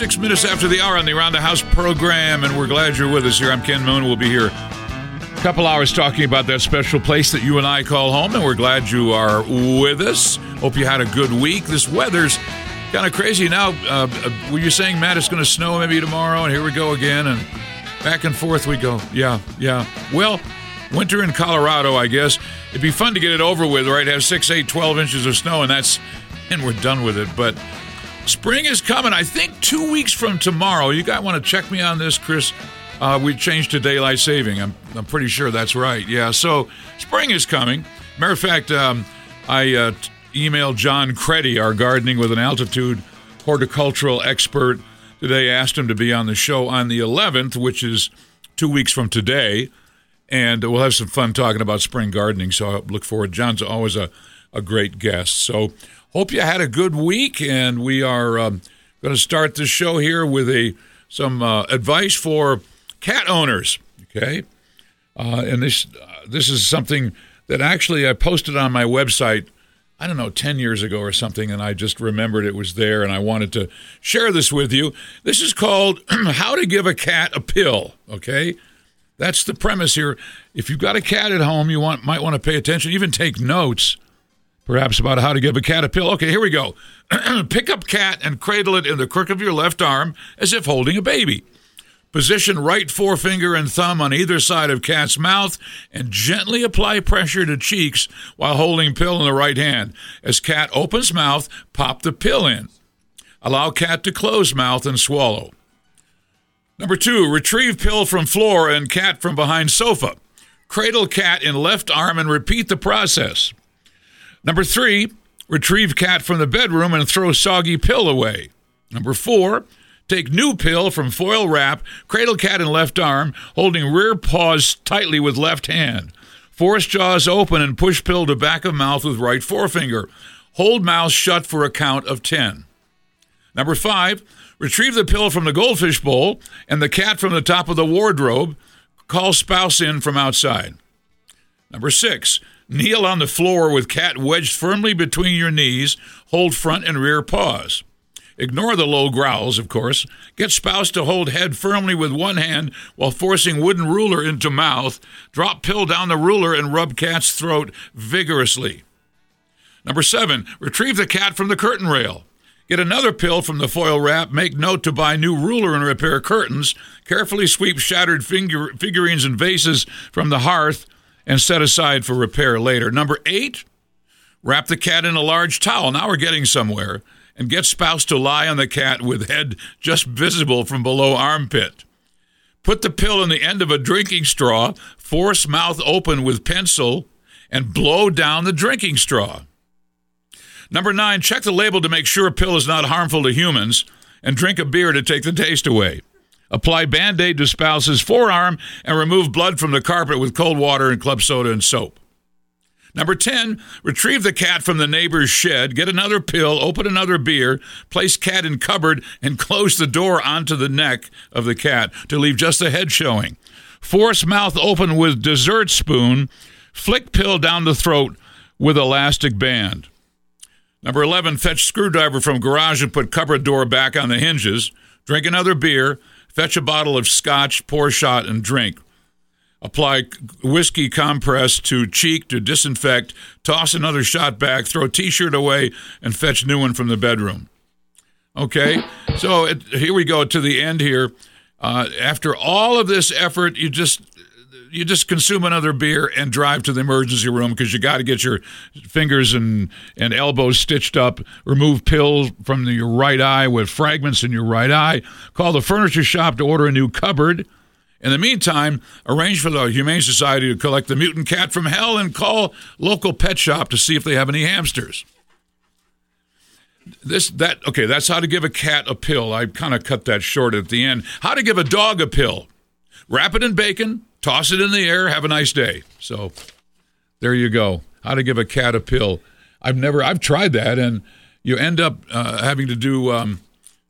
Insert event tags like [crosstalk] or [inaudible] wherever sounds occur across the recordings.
six minutes after the hour on the Around the House program, and we're glad you're with us here. I'm Ken Moon. We'll be here a couple hours talking about that special place that you and I call home, and we're glad you are with us. Hope you had a good week. This weather's kind of crazy now. Uh, uh, were you saying, Matt, it's going to snow maybe tomorrow, and here we go again, and back and forth we go. Yeah, yeah. Well, winter in Colorado, I guess. It'd be fun to get it over with, right? Have 6, 8, 12 inches of snow, and that's and we're done with it. But spring is coming. I think two weeks from tomorrow. You guys want to check me on this, Chris? Uh, we changed to daylight saving. I'm, I'm pretty sure that's right. Yeah. So spring is coming. Matter of fact, um, I uh, emailed John Cretti, our gardening with an altitude horticultural expert, today. Asked him to be on the show on the 11th, which is two weeks from today, and we'll have some fun talking about spring gardening. So I look forward. John's always a, a great guest. So hope you had a good week, and we are um, going to start the show here with a some uh, advice for cat owners. Okay, uh, and this uh, this is something that actually I posted on my website. I don't know, 10 years ago or something, and I just remembered it was there and I wanted to share this with you. This is called [clears throat] How to Give a Cat a Pill, okay? That's the premise here. If you've got a cat at home, you want might want to pay attention, even take notes perhaps about how to give a cat a pill. Okay, here we go. [clears throat] Pick up cat and cradle it in the crook of your left arm as if holding a baby. Position right forefinger and thumb on either side of cat's mouth and gently apply pressure to cheeks while holding pill in the right hand. As cat opens mouth, pop the pill in. Allow cat to close mouth and swallow. Number two, retrieve pill from floor and cat from behind sofa. Cradle cat in left arm and repeat the process. Number three, retrieve cat from the bedroom and throw soggy pill away. Number four, take new pill from foil wrap, cradle cat in left arm, holding rear paws tightly with left hand. Force jaws open and push pill to back of mouth with right forefinger. Hold mouth shut for a count of 10. Number five, retrieve the pill from the goldfish bowl and the cat from the top of the wardrobe. Call spouse in from outside. Number six, Kneel on the floor with cat wedged firmly between your knees. Hold front and rear paws. Ignore the low growls, of course. Get spouse to hold head firmly with one hand while forcing wooden ruler into mouth. Drop pill down the ruler and rub cat's throat vigorously. Number seven, retrieve the cat from the curtain rail. Get another pill from the foil wrap. Make note to buy new ruler and repair curtains. Carefully sweep shattered figure, figurines and vases from the hearth and set aside for repair later. Number eight, wrap the cat in a large towel. Now we're getting somewhere. And get spouse to lie on the cat with head just visible from below armpit. Put the pill in the end of a drinking straw, force mouth open with pencil, and blow down the drinking straw. Number nine, check the label to make sure a pill is not harmful to humans, and drink a beer to take the taste away. Apply band aid to spouse's forearm and remove blood from the carpet with cold water and club soda and soap. Number 10, retrieve the cat from the neighbor's shed, get another pill, open another beer, place cat in cupboard, and close the door onto the neck of the cat to leave just the head showing. Force mouth open with dessert spoon, flick pill down the throat with elastic band. Number 11, fetch screwdriver from garage and put cupboard door back on the hinges. Drink another beer, Fetch a bottle of scotch, pour shot, and drink. Apply whiskey compress to cheek to disinfect. Toss another shot back. Throw t-shirt away and fetch new one from the bedroom. Okay, so it, here we go to the end here. Uh, after all of this effort, you just you just consume another beer and drive to the emergency room because you got to get your fingers and, and elbows stitched up, remove pills from the, your right eye with fragments in your right eye, call the furniture shop to order a new cupboard. In the meantime, arrange for the Humane Society to collect the mutant cat from hell and call local pet shop to see if they have any hamsters. This that okay, that's how to give a cat a pill. I kind of cut that short at the end. How to give a dog a pill. Wrap it in bacon, toss it in the air, have a nice day. So there you go. How to give a cat a pill. I've never, I've tried that, and you end up uh, having to do um,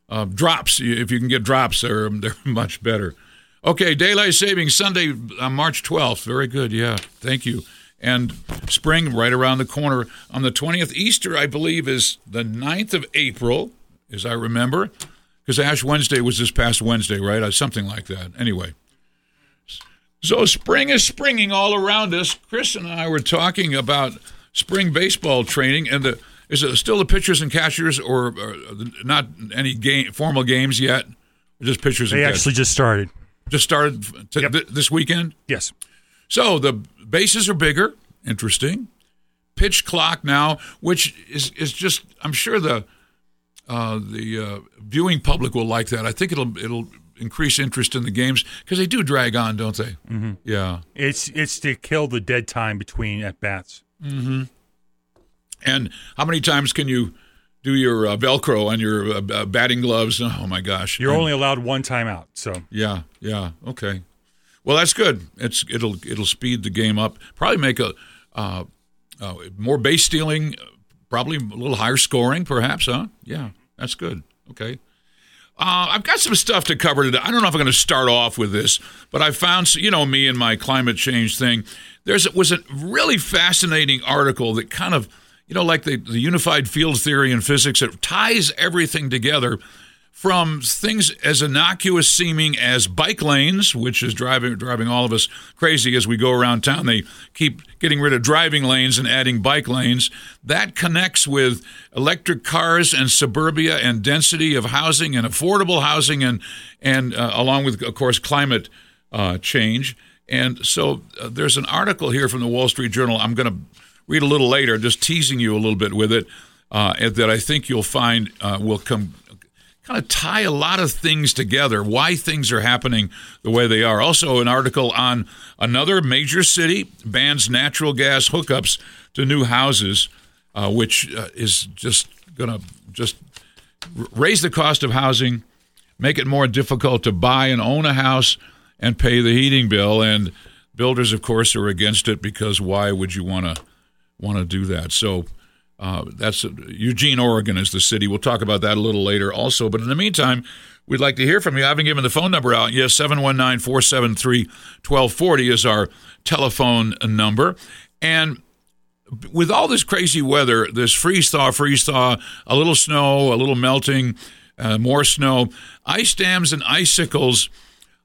uh, drops. If you can get drops, they're, they're [laughs] much better. Okay, daylight savings Sunday, uh, March 12th. Very good. Yeah, thank you. And spring right around the corner on the 20th. Easter, I believe, is the 9th of April, as I remember. because Ash Wednesday was this past Wednesday, right? Uh, something like that. Anyway. So spring is springing all around us. Chris and I were talking about spring baseball training, and the is it still the pitchers and catchers, or, or not any game formal games yet? Just pitchers. They actually just started. Just started t- Yep. th- this weekend. Yes. So the bases are bigger. Interesting. Pitch clock now, which is is just I'm sure the uh, the uh, viewing public will like that. I think it'll it'll increase interest in the games because they do drag on, don't they? Mm-hmm. Yeah. It's it's to kill the dead time between at bats. And how many times can you do your uh, Velcro on your uh, uh, batting gloves? Oh my gosh! You're And- only allowed one time out. So Yeah, yeah, okay. Well, that's good. It's it'll it'll speed the game up. Probably make a uh, uh, more base stealing. Probably a little higher scoring, perhaps. Huh? Yeah, that's good. Okay. Uh, I've got some stuff to cover today. I don't know if I'm going to start off with this, but I found, you know, me and my climate change thing. There's was a really fascinating article that kind of, you know, like the, the unified field theory in physics, it ties everything together from things as innocuous seeming as bike lanes, which is driving driving all of us crazy as we go around town. They keep getting rid of driving lanes and adding bike lanes. That connects with electric cars and suburbia and density of housing and affordable housing and and uh, along with of course climate uh, change. And so uh, there's an article here from the Wall Street Journal. I'm going to read a little later, just teasing you a little bit with it, uh, that I think you'll find uh, will come kind of tie a lot of things together, why things are happening the way they are. Also, an article on another major city bans natural gas hookups to new houses, uh, which uh, is just going to just raise the cost of housing, make it more difficult to buy and own a house and pay the heating bill. And builders, of course, are against it because why would you want to want to do that? So. Uh, that's Eugene, Oregon is the city. We'll talk about that a little later also. But in the meantime, we'd like to hear from you. I haven't given the phone number out. Yes, 719 473 1240 is our telephone number. And with all this crazy weather, this freeze thaw, freeze thaw, a little snow, a little melting, uh, more snow, ice dams and icicles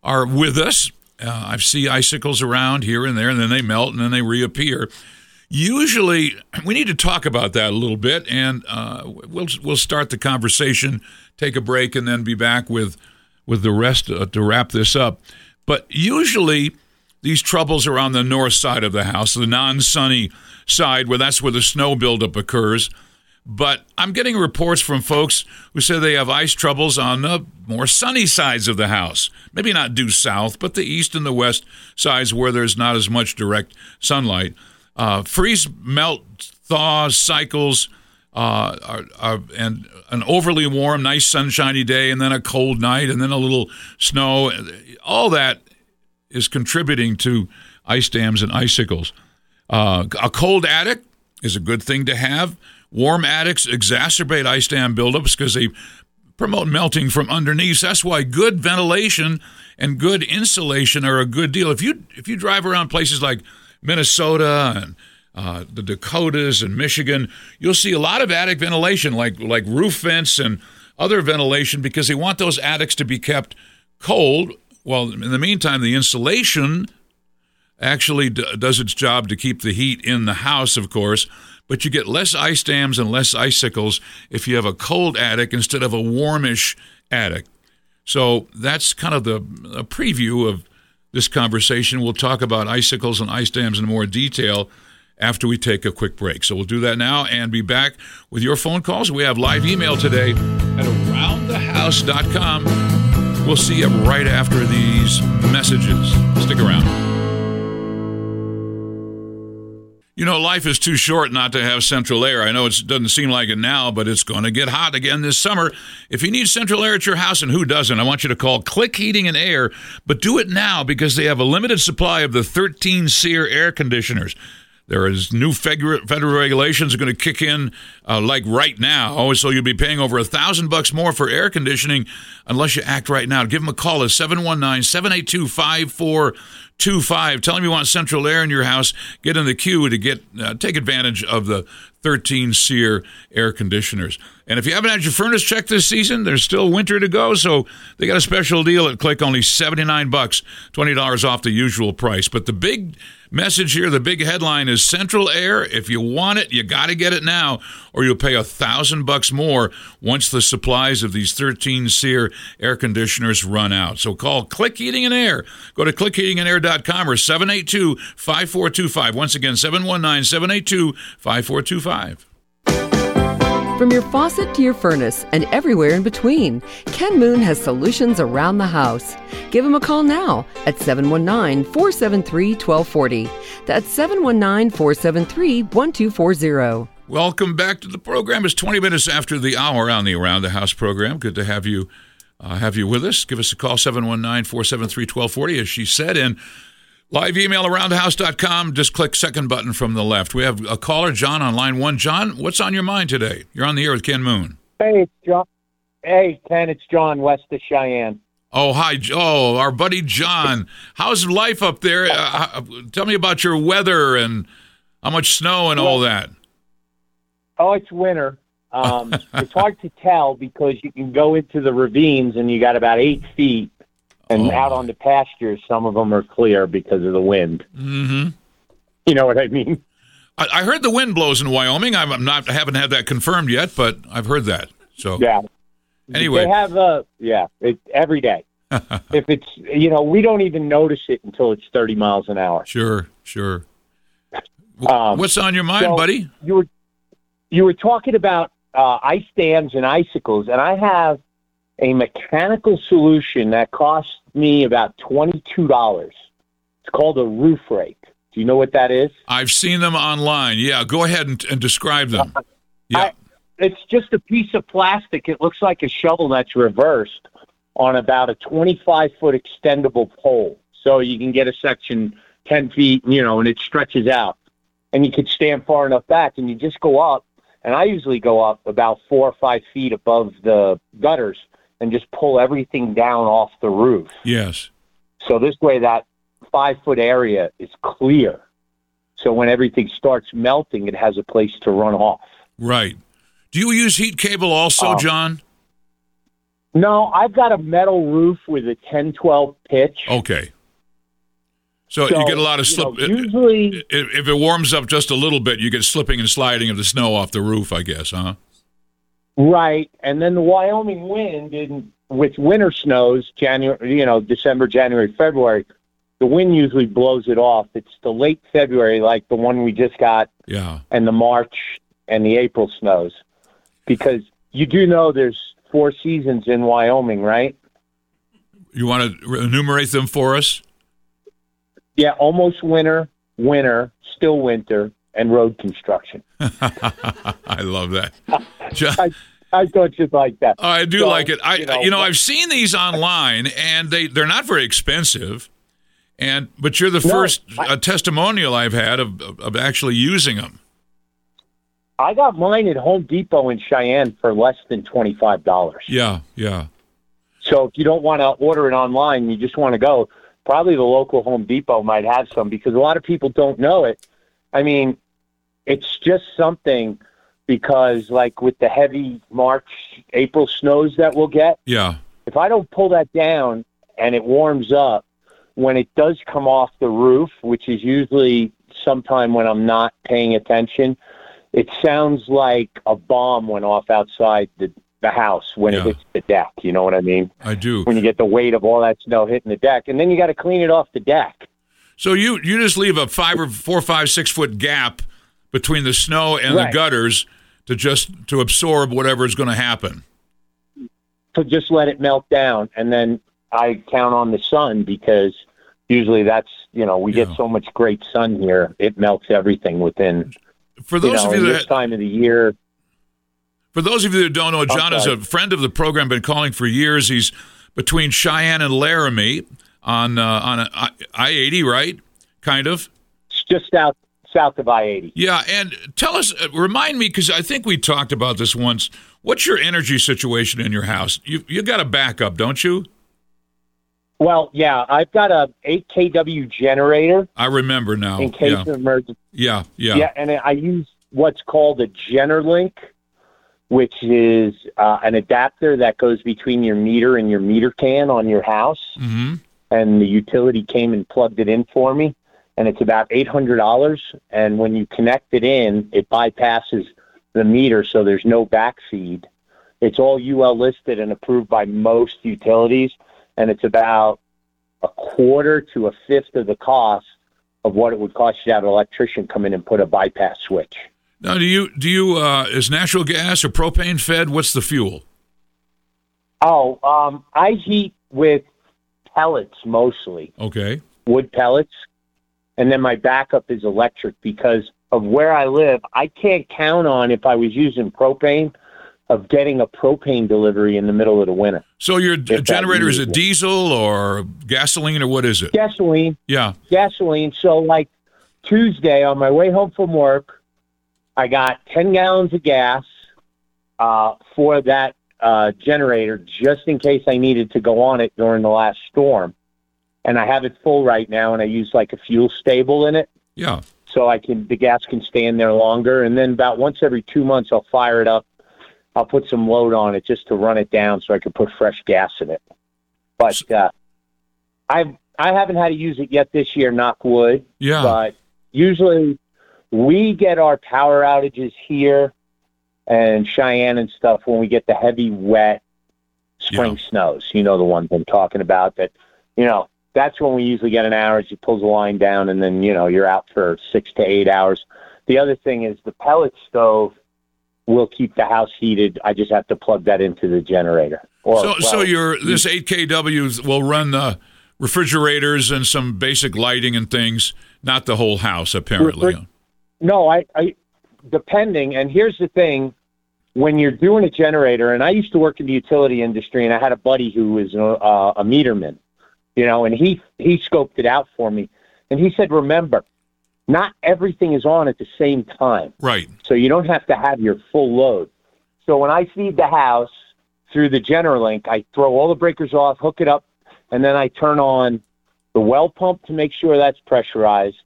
are with us. Uh, I see icicles around here and there, and then they melt and then they reappear. Usually, we need to talk about that a little bit, and uh, we'll we'll start the conversation, take a break, and then be back with with the rest uh, to wrap this up. But usually, these troubles are on the north side of the house, the non-sunny side, where that's where the snow buildup occurs. But I'm getting reports from folks who say they have ice troubles on the more sunny sides of the house. Maybe not due south, but the east and the west sides where there's not as much direct sunlight. Uh, freeze, melt, thaw cycles, uh, are, are, and an overly warm, nice sunshiny day, and then a cold night, and then a little snow. All that is contributing to ice dams and icicles. Uh, a cold attic is a good thing to have. Warm attics exacerbate ice dam buildups because they promote melting from underneath. That's why good ventilation and good insulation are a good deal. If you if you drive around places like Minnesota and uh, the Dakotas and Michigan, you'll see a lot of attic ventilation, like like roof vents and other ventilation, because they want those attics to be kept cold. Well, in the meantime, the insulation actually d- does its job to keep the heat in the house, of course. But you get less ice dams and less icicles if you have a cold attic instead of a warmish attic. So that's kind of the a preview of this conversation. We'll talk about icicles and ice dams in more detail after we take a quick break. So we'll do that now and be back with your phone calls. We have live email today at aroundthehouse.com. We'll see you right after these messages. Stick around. You know, life is too short not to have central air. I know it doesn't seem like it now, but it's going to get hot again this summer. If you need central air at your house, and who doesn't, I want you to call Click Heating and Air, but do it now because they have a limited supply of the 13 SEER air conditioners. There is new federal regulations are going to kick in uh, like right now, so you'll be paying over a thousand bucks more for air conditioning unless you act right now. Give them a call at 719-782-5425. Tell them you want central air in your house. Get in the queue to get uh, take advantage of the 13 SEER air conditioners. And if you haven't had your furnace checked this season, there's still winter to go. So they got a special deal at Click, only 79 bucks, $20 off the usual price. But the big message here, the big headline is Central Air. If you want it, you got to get it now, or you'll pay a thousand bucks more once the supplies of these 13 SEER air conditioners run out. So call Click Heating and Air. Go to clickheatingandair.com or 782 5425. Once again, 719 782 5425. From your faucet to your furnace and everywhere in between, Ken Moon has solutions around the house. Give him a call now at 719 473 1240. That's 719 473 1240. Welcome back to the program. It's 20 minutes after the hour on the Around the House program. Good to have you uh, have you with us. Give us a call 719-473-1240 as she said and live email aroundthehouse.com. Just click second button from the left. We have a caller John on line 1. John, what's on your mind today? You're on the air with Ken Moon. Hey, it's John. Hey, Ken, it's John west of Cheyenne. Oh, hi. Oh, our buddy John. How's life up there? Uh, tell me about your weather and how much snow and all that. Oh, it's winter. [laughs] Um, it's hard to tell because you can go into the ravines and you got about eight feet, and Oh. out on the pastures, some of them are clear because of the wind. Mm-hmm. You know what I mean? I, I heard the wind blows in Wyoming. I'm I'm not. I haven't had that confirmed yet, but I've heard that. So Yeah. Anyway. they have a yeah it, every day. [laughs] if it's you know we don't even notice it until it's thirty miles an hour. sure, sure. Um, What's on your mind, so- buddy? You were you were talking about uh, ice dams and icicles, and I have a mechanical solution that cost me about twenty two dollars. It's called a roof rake. Do you know what that is? I've seen them online. Yeah, go ahead and, and describe them. [laughs] Yeah, I- It's just a piece of plastic. It looks like a shovel that's reversed on about a 25 foot extendable pole. So you can get a section 10 feet, you know, and it stretches out. And you could stand far enough back and you just go up. And I usually go up about four or five feet above the gutters and just pull everything down off the roof. yes. So this way, that five foot area is clear. So when everything starts melting, it has a place to run off. Right. Do you use heat cable also, Oh. John? No, I've got a metal roof with a 10 12 pitch. Okay. So, So, you get a lot of you slip. know, usually, if, if it warms up just a little bit, you get slipping and sliding of the snow off the roof. I guess, huh? Right. And then the Wyoming wind, in, with winter snows, January, you know, December, January, February, the wind usually blows it off. It's the late February, like the one we just got, Yeah. and the March and the April snows. Because you do know there's four seasons in Wyoming, right? You want to enumerate them for us? Yeah, almost winter, winter, still winter, and road construction. [laughs] I love that. [laughs] I, I thought you'd like that. I do So, like it. I you know, you know I've seen these online and they they're not very expensive. And but you're the No, first I- uh, testimonial I've had of, of of actually using them. I got mine at Home Depot in Cheyenne for less than twenty five dollars. Yeah, yeah. So if you don't want to order it online, you just want to go. Probably the local Home Depot might have some because a lot of people don't know it. I mean, it's just something because like with the heavy March, April snows that we'll get, Yeah. if I don't pull that down and it warms up, when it does come off the roof, which is usually sometime when I'm not paying attention, it sounds like a bomb went off outside the, the house when Yeah. it hits the deck. You know what I mean? I do. When you get the weight of all that snow hitting the deck, and then you got to clean it off the deck. So you you just leave a five or four, five, six foot gap between the snow and the gutters to just to absorb whatever is going to happen. to just let it melt down and then I count on the sun because usually that's you know we Yeah. get so much great sun here it melts everything within For you those know of you this that time of the year for those of you that don't know, John is a friend of the program. Been calling for years. He's between Cheyenne and Laramie on uh, on I eighty, right? Kind of. it's just south south of I eighty. Yeah, and tell us, uh, remind me, because I think we talked about this once. What's your energy situation in your house? You you got a backup, don't you? Well, yeah, I've got a eight kW generator I remember now. in case yeah, of emergency. yeah, yeah, Yeah. and I use what's called a GeneraLink, which is uh, an adapter that goes between your meter and your meter can on your house. hmm And the utility came and plugged it in for me, and it's about eight hundred dollars. And when you connect it in, it bypasses the meter, so there's no backfeed. It's all UL listed and approved by most utilities, and it's about a quarter to a fifth of the cost of what it would cost you to have an electrician come in and put a bypass switch. Now, do you do you uh, is natural gas or propane fed? What's the fuel? Oh, um, I heat with pellets mostly, Okay. wood pellets, and then my backup is electric because of where I live. I can't count on if I was using propane of getting a propane delivery in the middle of the winter. So your generator is a diesel or gasoline or what is it? Gasoline, Yeah. gasoline. So like Tuesday on my way home from work, I got 10 gallons of gas uh, for that uh, generator just in case I needed to go on it during the last storm. And I have it full right now, and I use like a fuel stable in it. Yeah. so I can the gas can stay in there longer. And then about once every two months, I'll fire it up. I'll put some load on it just to run it down so I can put fresh gas in it. But uh, I I haven't had to use it yet this year, knock wood. Yeah. But usually we get our power outages here and Cheyenne and stuff when we get the heavy wet spring snows. You know the ones I'm talking about that you know, that's when we usually get an outage. You pull the line down and then, you know, you're out for six to eight hours. The other thing is the pellet stove will keep the house heated. I just have to plug that into the generator. Or, so so your this 8 kW will run the refrigerators and some basic lighting and things, not the whole house apparently. Refri- No, I, I depending. And here's the thing: when you're doing a generator, and I used to work in the utility industry, and I had a buddy who was a, uh, a meterman, you know, and he he scoped it out for me, and he said, remember, not everything is on at the same time, right. so you don't have to have your full load. So when I feed the house through the GeneraLink, I throw all the breakers off, hook it up, and then I turn on the well pump to make sure that's pressurized,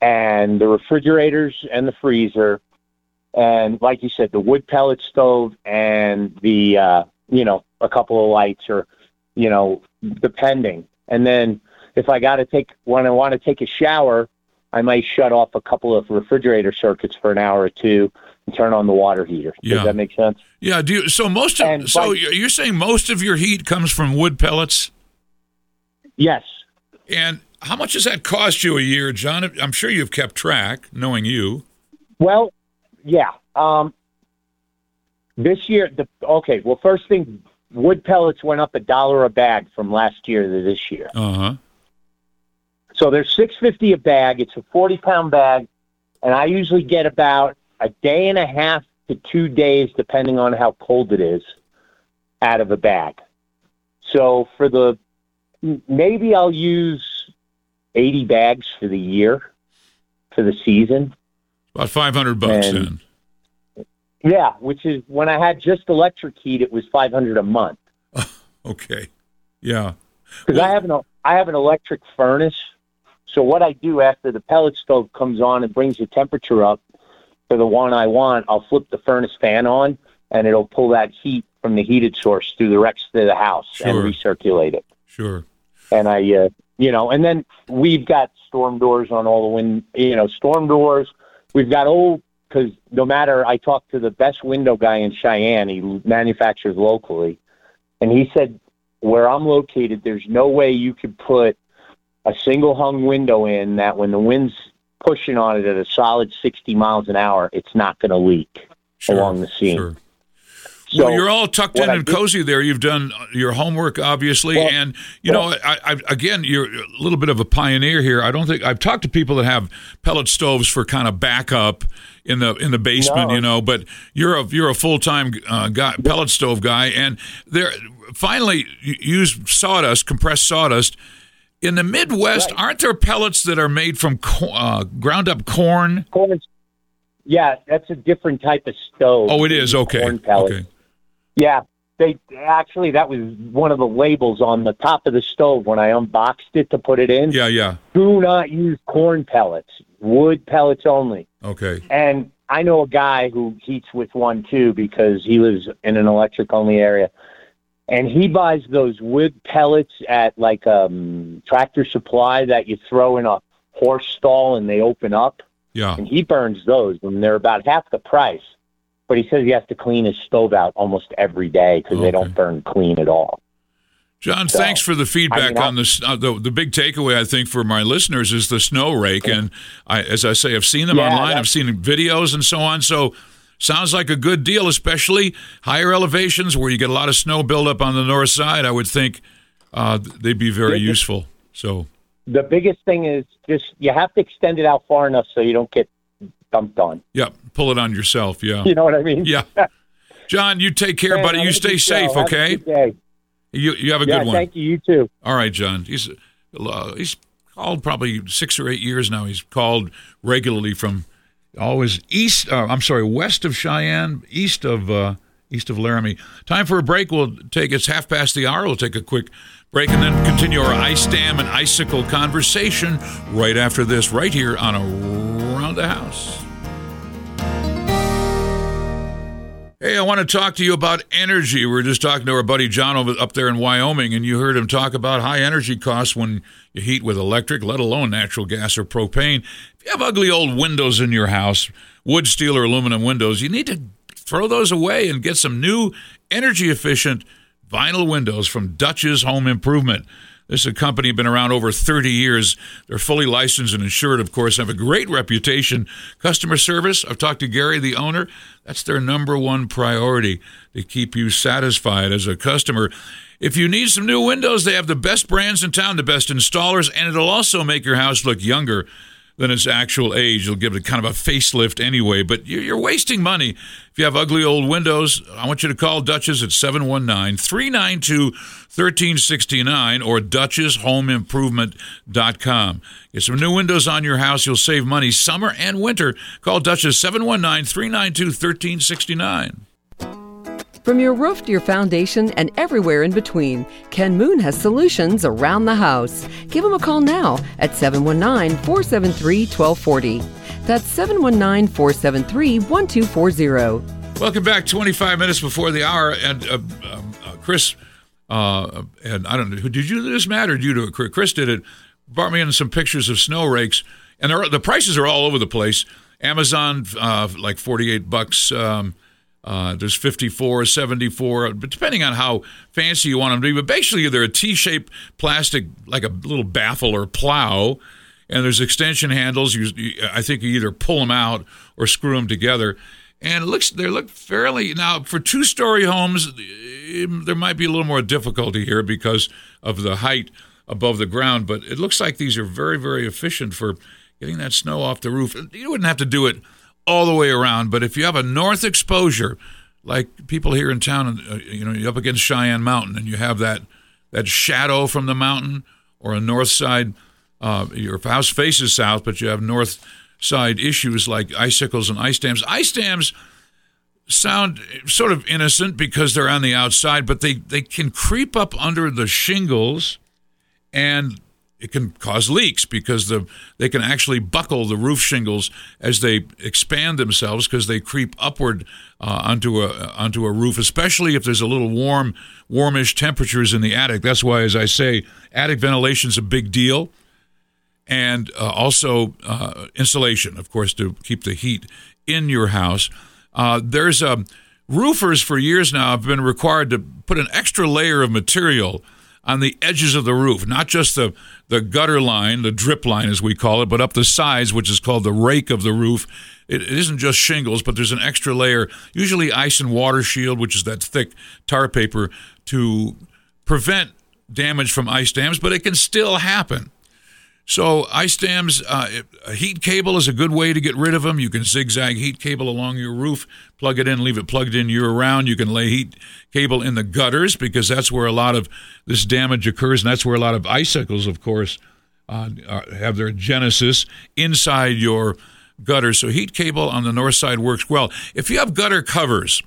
and the refrigerators and the freezer, and like you said, the wood pellet stove and the uh, you know a couple of lights or you know depending. And then if I got to take when I want to take a shower, I might shut off a couple of refrigerator circuits for an hour or two and turn on the water heater. Yeah. Does that make sense? Yeah, do you, so most of And so by- you're saying most of your heat comes from wood pellets? Yes. And how much does that cost you a year, John? I'm sure you've kept track, knowing you. Well, yeah. Um, this year, the okay. Well, first thing, wood pellets went up a dollar a bag from last year to this year. Uh huh. So they're six fifty a bag. It's a forty pound bag, and I usually get about a day and a half to two days, depending on how cold it is, out of a bag. So for the maybe I'll use eighty bags for the year, for the season. About 500 bucks And- then. Yeah, which is when I had just electric heat, it was five hundred a month. [laughs] Okay. Yeah. Because I have an I have an electric furnace. So what I do after the pellet stove comes on and brings the temperature up for the one I want, I'll flip the furnace fan on and it'll pull that heat from the heated source through the rest of the house and recirculate it. Sure. And I, uh, you know, and then we've got storm doors on all the wind, you know, storm doors. We've got old because no matter I talked to the best window guy in Cheyenne, he manufactures locally, and he said where I'm located, there's no way you could put a single hung window in that when the wind's pushing on it at a solid 60 miles an hour, it's not going to leak Sure. along the seam. Sure. So well, you're all tucked in and did- cozy there. You've done uh, your homework, obviously, Well, and you know, I, I, again, you're a little bit of a pioneer here. I don't think I've talked to people that have pellet stoves for kind of backup in the in the basement, No. you know. But you're a you're a full time uh, guy, pellet stove guy, and there finally you use sawdust, compressed sawdust. In the Midwest, Right. aren't there pellets that are made from co- uh, ground up corn? corn, yeah, that's a different type of stove. Oh, it is okay. Corn pellets. Okay. Yeah, they actually that was one of the labels on the top of the stove when I unboxed it to put it in. Yeah, yeah. Do not use corn pellets, wood pellets only. Okay. And I know a guy who heats with one too because he lives in an electric only area. And he buys those wood pellets at like um tractor supply that you throw in a horse stall and they open up. Yeah. And he burns those and they're about half the price. But he says he has to clean his stove out almost every day because they don't burn clean at all. John, So, thanks for the feedback I mean, on this. Uh, the, the big takeaway, I think, for my listeners is the snow rake. And I, as I say, I've seen them Yeah, online, I've seen videos and so on. So, sounds like a good deal, especially higher elevations where you get a lot of snow buildup on the north side. I would think uh, they'd be very yeah. useful. So, The biggest thing is just you have to extend it out far enough so you don't get dumped on. yeah, pull it on yourself. Yeah. [laughs] You know what I mean? Yeah. [laughs] John, you take care, Man, buddy. You stay safe, show. Okay? You, you have a yeah, good one. thank you. You too. All right, John. He's uh, he's called probably six or eight years now. He's called regularly from always east. Uh, I'm sorry, west of Cheyenne, east of uh, east of Laramie. Time for a break. We'll take it's half past the hour. We'll take a quick break and then continue our ice dam and icicle conversation right after this, right here on Around the House. Hey, I want to talk to you about energy. We were just talking to our buddy John over up there in Wyoming, and you heard him talk about high energy costs when you heat with electric, let alone natural gas or propane. If you have ugly old windows in your house, wood, steel, or aluminum windows, you need to throw those away and get some new energy efficient vinyl windows from Dutch's Home Improvement. This is a company been around over 30 years. They're fully licensed and insured, of course, have a great reputation. Customer service, I've talked to Gary, the owner. That's their number one priority to keep you satisfied as a customer. If you need some new windows, they have the best brands in town, the best installers, and it'll also make your house look younger than its actual age. You'll give it kind of a facelift anyway, but you- you're wasting money. If you have ugly old windows, I want you to call Dutchess at 719 392 1369 or DutchessHomeImprovement.com. Get some new windows on your house. You'll save money summer and winter. Call Dutchess 719 392 1369. From your roof to your foundation and everywhere in between, Ken Moon has solutions around the house. Give him a call now at 719 473 1240. That's 719 473 1240. Welcome back. 25 minutes before the hour. And uh, um, uh, Chris, uh, and I don't know, did you do this, Matt, or did you do it? Chris- did it. Brought me in some pictures of snow rakes, and the prices are all over the place. Amazon, uh, like 48 bucks. Um, uh, there's 54, 74, but depending on how fancy you want them to be. But basically, they're a T-shaped plastic, like a little baffle or plow, and there's extension handles. You, I think you either pull them out or screw them together. And it looks they look fairly now for two-story homes. eh, There might be a little more difficulty here because of the height above the ground, but it looks like these are very, very efficient for getting that snow off the roof. You wouldn't have to do it all the way around, but if you have a north exposure, like people here in town, uh, you know, you're up against Cheyenne Mountain, and you have that that shadow from the mountain, or a north side. Uh, your house faces south, but you have north side issues like icicles and ice dams. Ice dams sound sort of innocent because they're on the outside, but they, they can creep up under the shingles and it can cause leaks because the they can actually buckle the roof shingles as they expand themselves because they creep upward uh, onto a onto a roof, especially if there's a little warm warmish temperatures in the attic. That's why, as I say, attic ventilation is a big deal, and uh, also uh, insulation, of course, to keep the heat in your house. Uh, there's um, roofers for years now have been required to put an extra layer of material on the edges of the roof, not just the, the gutter line, the drip line as we call it, but up the sides, which is called the rake of the roof. It, it isn't just shingles, but there's an extra layer, usually ice and water shield, which is that thick tar paper, to prevent damage from ice dams, but it can still happen. So ice dams, uh, a heat cable is a good way to get rid of them. You can zigzag heat cable along your roof, plug it in, leave it plugged in year round. You can lay heat cable in the gutters because that's where a lot of this damage occurs, and that's where a lot of icicles, of course, uh, have their genesis inside your gutter. So heat cable on the north side works well. If you have gutter covers,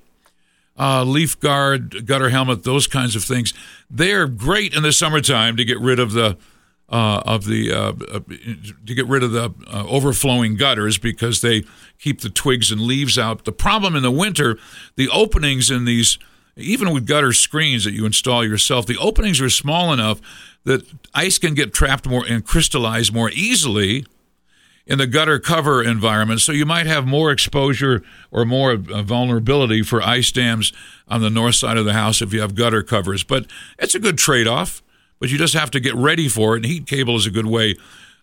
uh, leaf guard, gutter helmet, those kinds of things. They are great in the summertime to get rid of the uh, of the uh, uh, to get rid of the uh, overflowing gutters because they keep the twigs and leaves out. The problem in the winter, the openings in these, even with gutter screens that you install yourself, the openings are small enough that ice can get trapped more and crystallize more easily in the gutter cover environment. So you might have more exposure or more uh, vulnerability for ice dams on the north side of the house if you have gutter covers. But it's a good trade off but you just have to get ready for it. And heat cable is a good way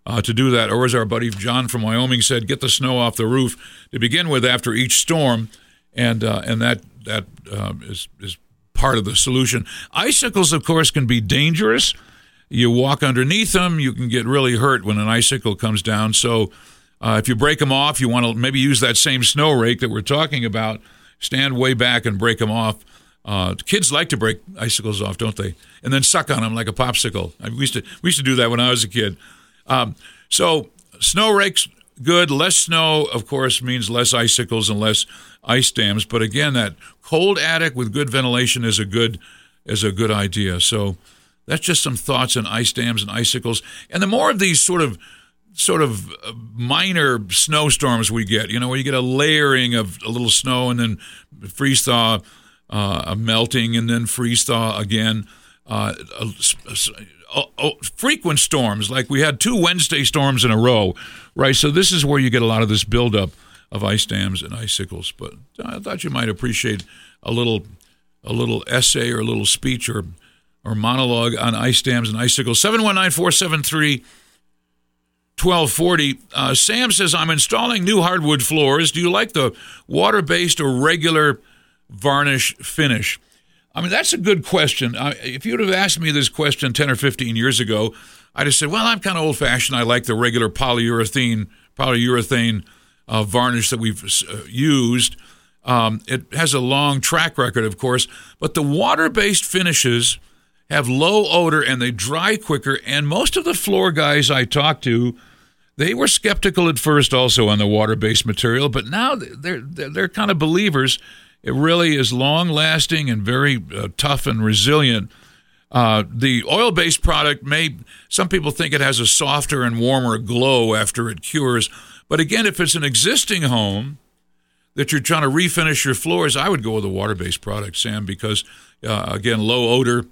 uh, to do that. Or as our buddy John from Wyoming said, get the snow off the roof to begin with after each storm, and uh, and that that uh, is is part of the solution. Icicles, of course, can be dangerous. You walk underneath them, you can get really hurt when an icicle comes down. So. Uh, if you break them off, you want to maybe use that same snow rake that we're talking about. Stand way back and break them off. Uh, kids like to break icicles off, don't they? And then suck on them like a popsicle. I, we used to we used to do that when I was a kid. Um, so snow rakes good. Less snow, of course, means less icicles and less ice dams. But again, that cold attic with good ventilation is a good is a good idea. So that's just some thoughts on ice dams and icicles. And the more of these sort of sort of uh, minor snowstorms we get, you know, where you get a layering of a little snow and then freeze thaw uh, melting and then freeze thaw again. Uh, frequent storms, like we had two Wednesday storms in a row, right? So this is where you get a lot of this buildup of ice dams and icicles. But I thought you might appreciate a little, a little essay or a little speech or, or monologue on ice dams and icicles. 719 473 1240. Uh, Sam says, I'm installing new hardwood floors. Do you like the water based or regular varnish finish? I mean, that's a good question. Uh, if you'd have asked me this question 10 or 15 years ago, I'd have said, well, I'm kind of old fashioned. I like the regular polyurethane, polyurethane uh, varnish that we've uh, used. Um, it has a long track record, of course, but the water based finishes have low odor and they dry quicker. And most of the floor guys I talked to, they were skeptical at first also on the water based material, but now they're, they're kind of believers it really is long lasting and very uh, tough and resilient. Uh, the oil based product may, some people think it has a softer and warmer glow after it cures. But again, if it's an existing home that you're trying to refinish your floors, I would go with a water based product, Sam, because uh, again, low odor,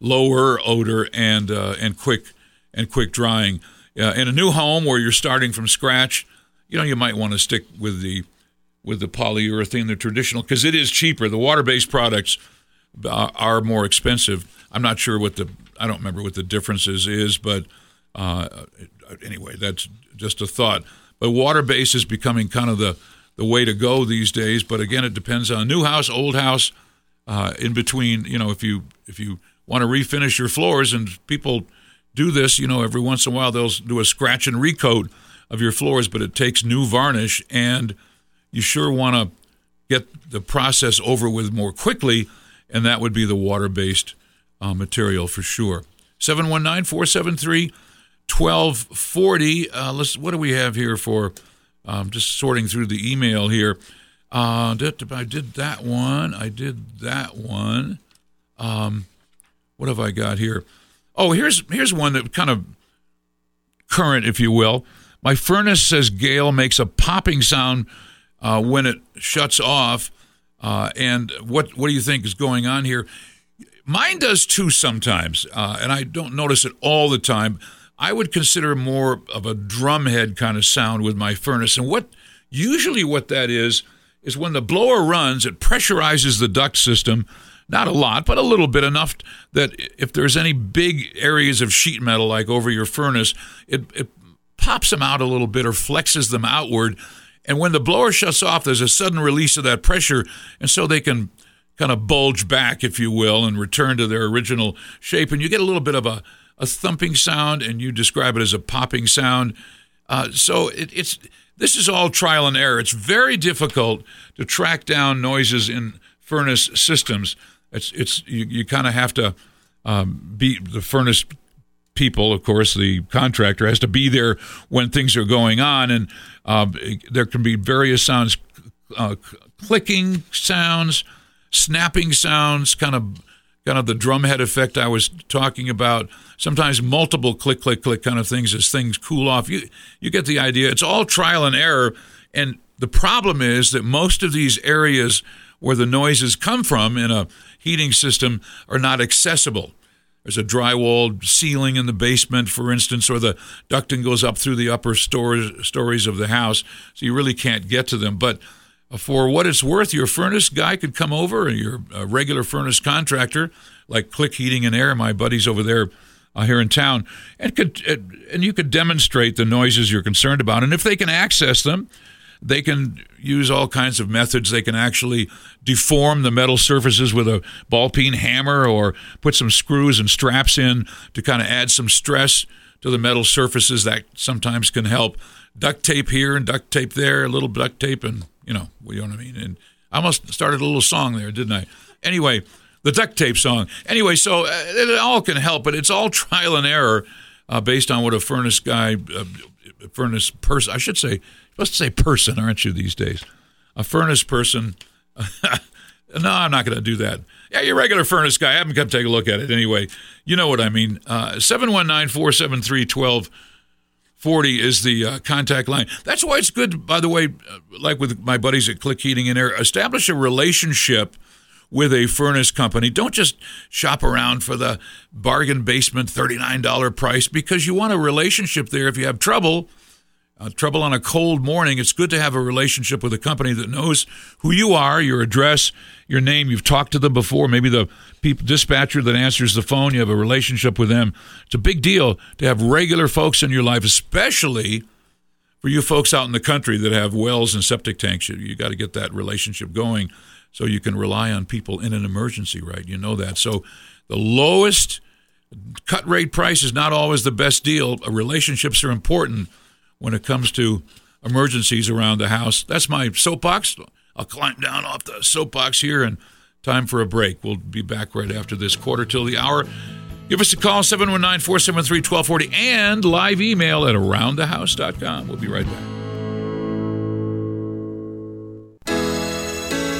lower odor, and uh, and quick and quick drying. Uh, in a new home where you're starting from scratch, you know you might want to stick with the with the polyurethane, the traditional, because it is cheaper. The water-based products uh, are more expensive. I'm not sure what the I don't remember what the differences is, but uh, anyway, that's just a thought. But water-based is becoming kind of the the way to go these days. But again, it depends on new house, old house. Uh, in between, you know, if you if you want to refinish your floors, and people do this, you know, every once in a while they'll do a scratch and recoat of your floors, but it takes new varnish and you sure want to get the process over with more quickly, and that would be the water based uh, material for sure. 719 473 1240. Uh, let's, what do we have here for? Um, just sorting through the email here. Uh, I did that one. I did that one. Um, what have I got here? Oh, here's here's one that kind of current, if you will. My furnace says Gale makes a popping sound uh, when it shuts off. Uh, and what what do you think is going on here? Mine does too sometimes, uh, and I don't notice it all the time. I would consider more of a drumhead kind of sound with my furnace, and what usually what that is is when the blower runs, it pressurizes the duct system. Not a lot, but a little bit enough that if there's any big areas of sheet metal like over your furnace, it, it pops them out a little bit or flexes them outward and when the blower shuts off, there's a sudden release of that pressure, and so they can kind of bulge back, if you will, and return to their original shape. And you get a little bit of a, a thumping sound, and you describe it as a popping sound. Uh, so it, it's this is all trial and error. It's very difficult to track down noises in furnace systems. It's it's you, you kind of have to um, be the furnace people, of course, the contractor has to be there when things are going on, and uh, there can be various sounds, uh, clicking sounds, snapping sounds, kind of kind of the drumhead effect I was talking about. Sometimes multiple click, click, click kind of things as things cool off. You you get the idea. It's all trial and error, and the problem is that most of these areas where the noises come from in a heating system are not accessible. There's a drywalled ceiling in the basement, for instance, or the ducting goes up through the upper stories, stories of the house, so you really can't get to them. But for what it's worth, your furnace guy could come over, your uh, regular furnace contractor, like Click Heating and Air, my buddies over there uh, here in town, and could and you could demonstrate the noises you're concerned about, and if they can access them, they can use all kinds of methods. They can actually deform the metal surfaces with a ball peen hammer or put some screws and straps in to kind of add some stress to the metal surfaces. That sometimes can help. Duct tape here and duct tape there, a little duct tape, and you know, you know what I mean. And I almost started a little song there, didn't I? Anyway, the duct tape song. Anyway, so uh, it all can help, but it's all [laughs] trial and error uh, based on what a furnace guy, uh, furnace person, I should say, to say person, aren't you these days? A furnace person. [laughs] no, I'm not going to do that. Yeah, your regular furnace guy. I haven't come take a look at it anyway. You know what I mean. Uh, 719 473 1240 is the uh, contact line. That's why it's good, by the way, uh, like with my buddies at Click Heating and Air, establish a relationship with a furnace company. Don't just shop around for the bargain basement $39 price because you want a relationship there if you have trouble uh, trouble on a cold morning, it's good to have a relationship with a company that knows who you are, your address, your name. You've talked to them before. Maybe the dispatcher that answers the phone, you have a relationship with them. It's a big deal to have regular folks in your life, especially for you folks out in the country that have wells and septic tanks. You, you got to get that relationship going so you can rely on people in an emergency, right? You know that. So the lowest cut rate price is not always the best deal. Relationships are important when it comes to emergencies around the house. That's my soapbox. I'll climb down off the soapbox here and time for a break. We'll be back right after this quarter till the hour. Give us a call, 719 473 1240, and live email at aroundthehouse.com. We'll be right back.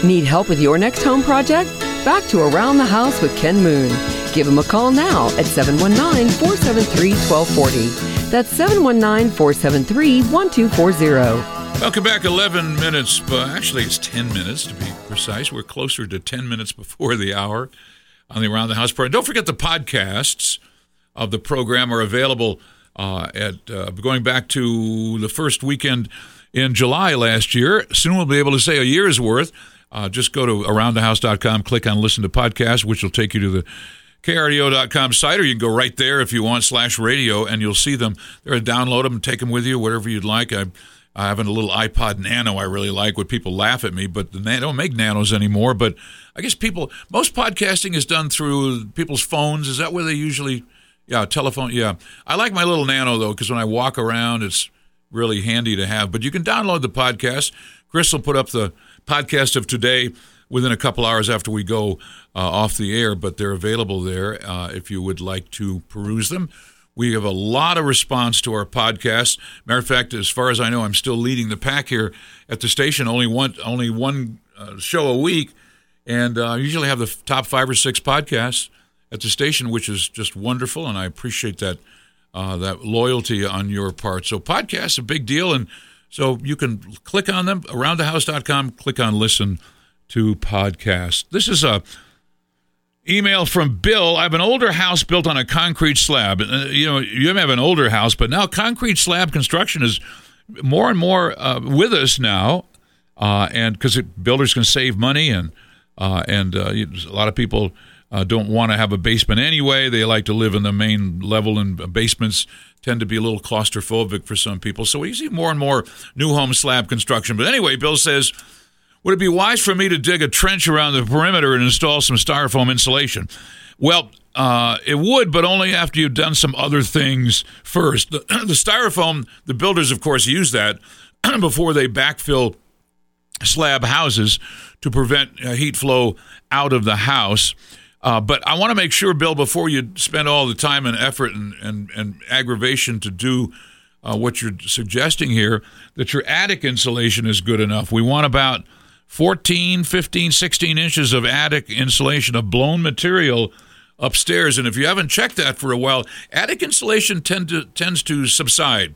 Need help with your next home project? Back to Around the House with Ken Moon. Give him a call now at 719 473 1240. That's 719 473 1240. Welcome back. 11 minutes, but actually it's 10 minutes to be precise. We're closer to 10 minutes before the hour on the Around the House program. Don't forget the podcasts of the program are available uh, at uh, going back to the first weekend in July last year. Soon we'll be able to say a year's worth. Uh, just go to aroundthehouse.com, click on listen to podcast, which will take you to the KRDO.com site, or you can go right there if you want, slash radio, and you'll see them. There, download them, take them with you, whatever you'd like. I, I have a little iPod Nano I really like. Would people laugh at me, but they don't make Nanos anymore. But I guess people, most podcasting is done through people's phones. Is that where they usually, yeah, telephone? Yeah. I like my little Nano, though, because when I walk around, it's really handy to have. But you can download the podcast. Chris will put up the podcast of today within a couple hours after we go uh, off the air, but they're available there uh, if you would like to peruse them. We have a lot of response to our podcast. Matter of fact, as far as I know, I'm still leading the pack here at the station. Only one, only one uh, show a week, and uh, I usually have the top five or six podcasts at the station, which is just wonderful, and I appreciate that uh, that loyalty on your part. So, podcasts a big deal, and so you can click on them aroundthehouse.com. Click on listen to podcast. This is a email from Bill. I have an older house built on a concrete slab. Uh, you know, you have an older house, but now concrete slab construction is more and more uh, with us now, uh, and because builders can save money and uh, and uh, a lot of people. Uh, don't want to have a basement anyway. They like to live in the main level, and basements tend to be a little claustrophobic for some people. So we see more and more new home slab construction. But anyway, Bill says would it be wise for me to dig a trench around the perimeter and install some styrofoam insulation? Well, uh, it would, but only after you've done some other things first. The, [clears throat] the styrofoam, the builders, of course, use that [clears throat] before they backfill slab houses to prevent uh, heat flow out of the house. Uh, but I want to make sure, Bill, before you spend all the time and effort and, and, and aggravation to do uh, what you're suggesting here, that your attic insulation is good enough. We want about 14, 15, 16 inches of attic insulation of blown material upstairs. And if you haven't checked that for a while, attic insulation tend to, tends to subside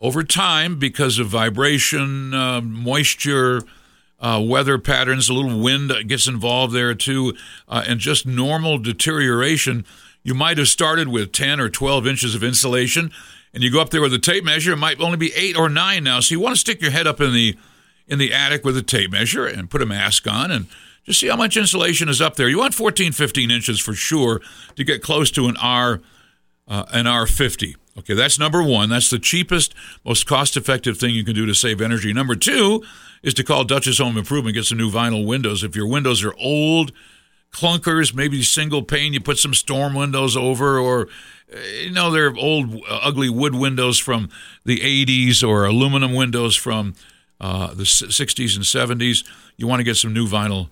over time because of vibration, uh, moisture, uh, weather patterns, a little wind gets involved there too, uh, and just normal deterioration. You might have started with 10 or 12 inches of insulation, and you go up there with a tape measure, it might only be eight or nine now. So you want to stick your head up in the in the attic with a tape measure and put a mask on and just see how much insulation is up there. You want 14, 15 inches for sure to get close to an R, uh, an R50. Okay, that's number one. That's the cheapest, most cost effective thing you can do to save energy. Number two is to call Dutchess Home Improvement, get some new vinyl windows. If your windows are old, clunkers, maybe single pane, you put some storm windows over, or you know, they're old, ugly wood windows from the 80s or aluminum windows from uh, the 60s and 70s. You want to get some new vinyl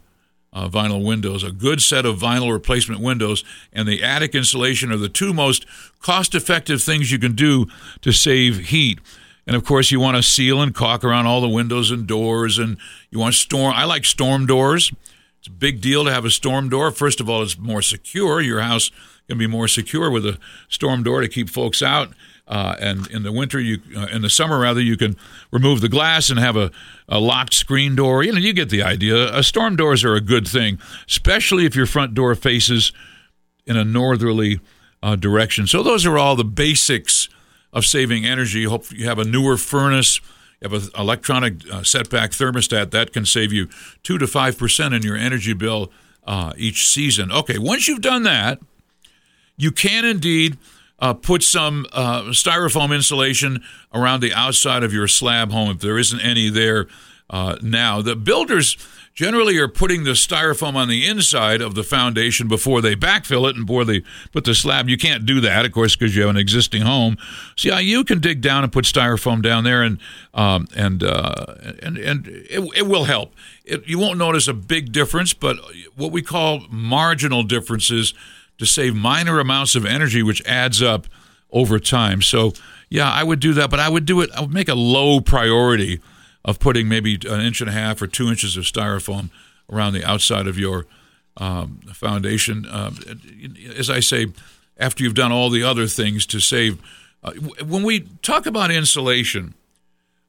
uh, vinyl windows. A good set of vinyl replacement windows and the attic insulation are the two most cost effective things you can do to save heat. And of course, you want to seal and caulk around all the windows and doors, and you want storm. I like storm doors. It's a big deal to have a storm door. First of all, it's more secure. Your house can be more secure with a storm door to keep folks out. Uh, and in the winter, you uh, in the summer rather, you can remove the glass and have a, a locked screen door. You know, you get the idea. Uh, storm doors are a good thing, especially if your front door faces in a northerly uh, direction. So those are all the basics of saving energy. Hope you have a newer furnace. You have an electronic uh, setback thermostat that can save you two to five percent in your energy bill uh, each season. Okay, once you've done that, you can indeed uh, put some uh, styrofoam insulation around the outside of your slab home if there isn't any there uh, now. The builders generally are putting the styrofoam on the inside of the foundation before they backfill it and before they put the slab. You can't do that, of course, because you have an existing home. So yeah, you can dig down and put styrofoam down there, and um, and uh, and and it, it will help. It, you won't notice a big difference, but what we call marginal differences to save minor amounts of energy, which adds up over time. So, yeah, I would do that, but I would do it, I would make a low priority of putting maybe an inch and a half or two inches of styrofoam around the outside of your um, foundation. Uh, as I say, after you've done all the other things to save, uh, when we talk about insulation,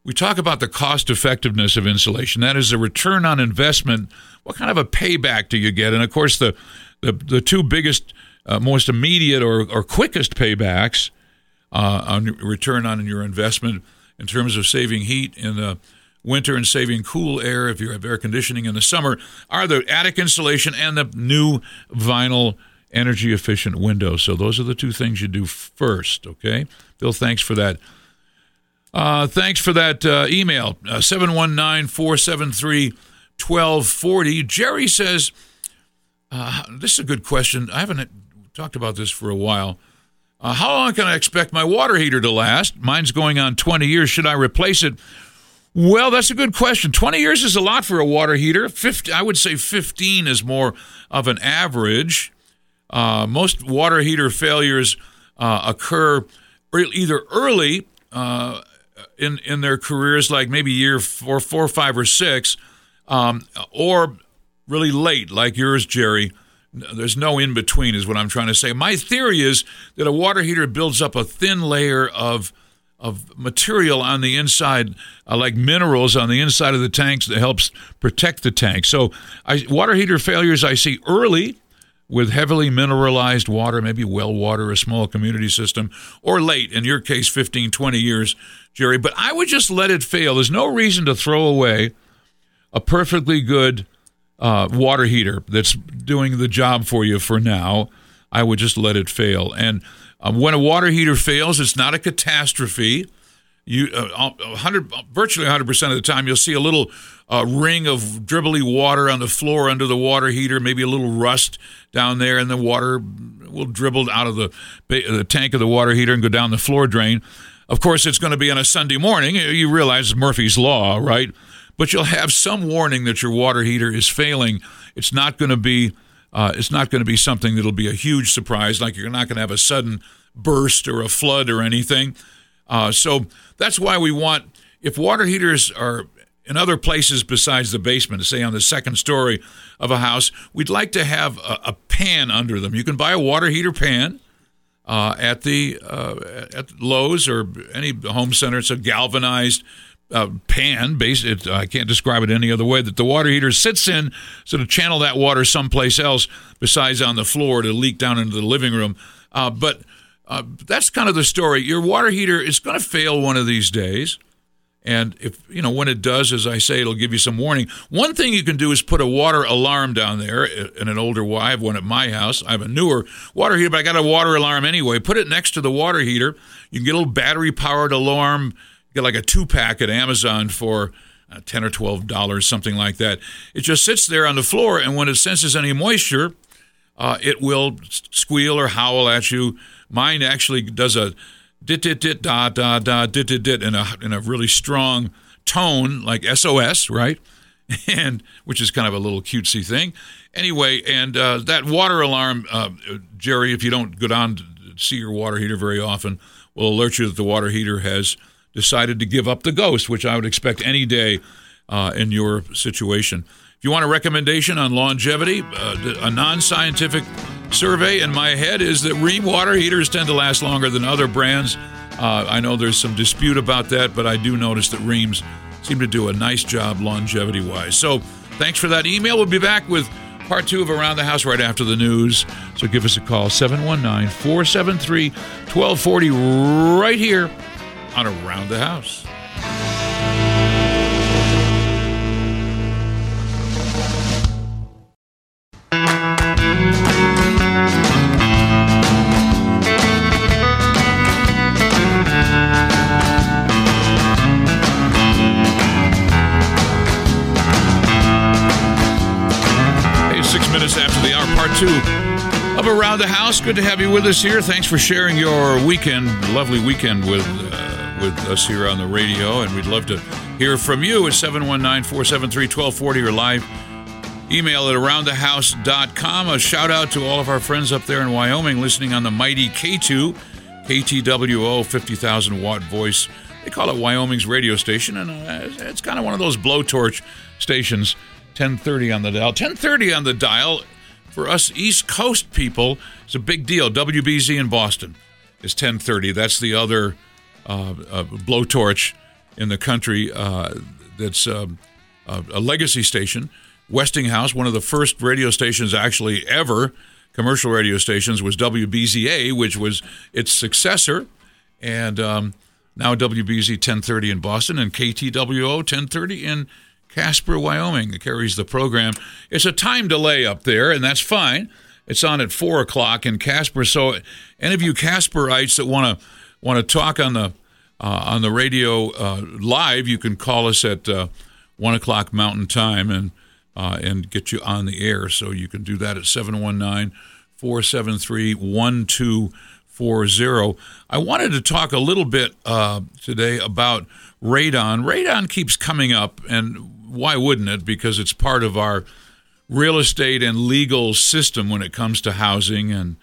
we talk about the cost effectiveness of insulation. That is a return on investment. What kind of a payback do you get? And of course, the the, the two biggest, uh, most immediate or, or quickest paybacks uh, on return on your investment in terms of saving heat in the winter and saving cool air if you have air conditioning in the summer are the attic insulation and the new vinyl energy efficient windows. So those are the two things you do first. Okay, Bill. Thanks for that. Uh, thanks for that uh, email. Uh, 719 473 1240. Jerry says, uh, this is a good question. I haven't talked about this for a while. Uh, how long can I expect my water heater to last? Mine's going on 20 years. Should I replace it? Well, that's a good question. 20 years is a lot for a water heater. 50, I would say 15 is more of an average. Uh, most water heater failures uh, occur either early uh, in in their careers, like maybe year four, four, five, or six, um, or really late, like yours, Jerry. There's no in between, is what I'm trying to say. My theory is that a water heater builds up a thin layer of of material on the inside, uh, like minerals on the inside of the tanks that helps protect the tank. So, I, water heater failures I see early with heavily mineralized water, maybe well water, a small community system, or late, in your case, 15, 20 years, Jerry. But I would just let it fail. There's no reason to throw away a perfectly good uh, water heater that's doing the job for you for now, I would just let it fail. And um, when a water heater fails, it's not a catastrophe. You, uh, 100, virtually 100% of the time, you'll see a little uh, ring of dribbly water on the floor under the water heater, maybe a little rust down there, and the water will dribble out of the, the tank of the water heater and go down the floor drain. Of course, it's going to be on a Sunday morning. You realize Murphy's Law, right? But you'll have some warning that your water heater is failing. It's not going to be uh, it's not going to be something that'll be a huge surprise. Like you're not going to have a sudden burst or a flood or anything. Uh, so that's why we want if water heaters are in other places besides the basement, say on the second story of a house, we'd like to have a, a pan under them. You can buy a water heater pan uh, at the uh, at Lowe's or any home center. It's a galvanized uh, pan. Based, it, I can't describe it any other way. That the water heater sits in, so to channel that water someplace else besides on the floor to leak down into the living room. Uh, but uh, that's kind of the story. Your water heater is going to fail one of these days. And if, you know, when it does, as I say, it'll give you some warning. One thing you can do is put a water alarm down there in an older I have one at my house. I have a newer water heater, but I got a water alarm anyway. Put it next to the water heater. You can get a little battery powered alarm, get like a two pack at Amazon for uh, 10 or $12, something like that. It just sits there on the floor, and when it senses any moisture, uh, it will squeal or howl at you. Mine actually does a dit dit dit da da da dit dit dit in a in a really strong tone like SOS, right? [laughs] And which is kind of a little cutesy thing. Anyway, and uh, that water alarm, uh, Jerry, if you don't go down to see your water heater very often, will alert you that the water heater has decided to give up the ghost, which I would expect any day uh, in your situation. If you want a recommendation on longevity, uh, a non scientific survey in my head is that Rheem water heaters tend to last longer than other brands. Uh, I know there's some dispute about that, but I do notice that Rheems seem to do a nice job longevity wise. So thanks for that email. We'll be back with part two of Around the House right after the news. So give us a call, 719 473 1240, right here on Around the House. two of Around the House. Good to have you with us here. Thanks for sharing your weekend, lovely weekend with uh, with us here on the radio. And we'd love to hear from you at 719 473 1240 or live email at aroundthehouse.com. A shout out to all of our friends up there in Wyoming listening on the mighty K2, KTWO 50,000 watt voice. They call it Wyoming's radio station, and uh, it's kind of one of those blowtorch stations. 1030 on the dial. 1030 on the dial for us East Coast people, it's a big deal. WBZ in Boston is 1030. That's the other blowtorch in the country uh, that's um, a legacy station. Westinghouse, one of the first radio stations actually ever, commercial radio stations, was WBZA, which was its successor. And um, now WBZ 1030 in Boston and KTWO 1030 in Casper, Wyoming, that carries the program. It's a time delay up there, and that's fine. It's on at four o'clock in Casper. So, any of you Casperites that want to want to talk on the uh, on the radio uh, live, you can call us at uh, one o'clock Mountain Time and uh, and get you on the air. So you can do that at 719 473 1240. I wanted to talk a little bit uh, today about radon. Radon keeps coming up, and why wouldn't it? Because it's part of our real estate and legal system when it comes to housing and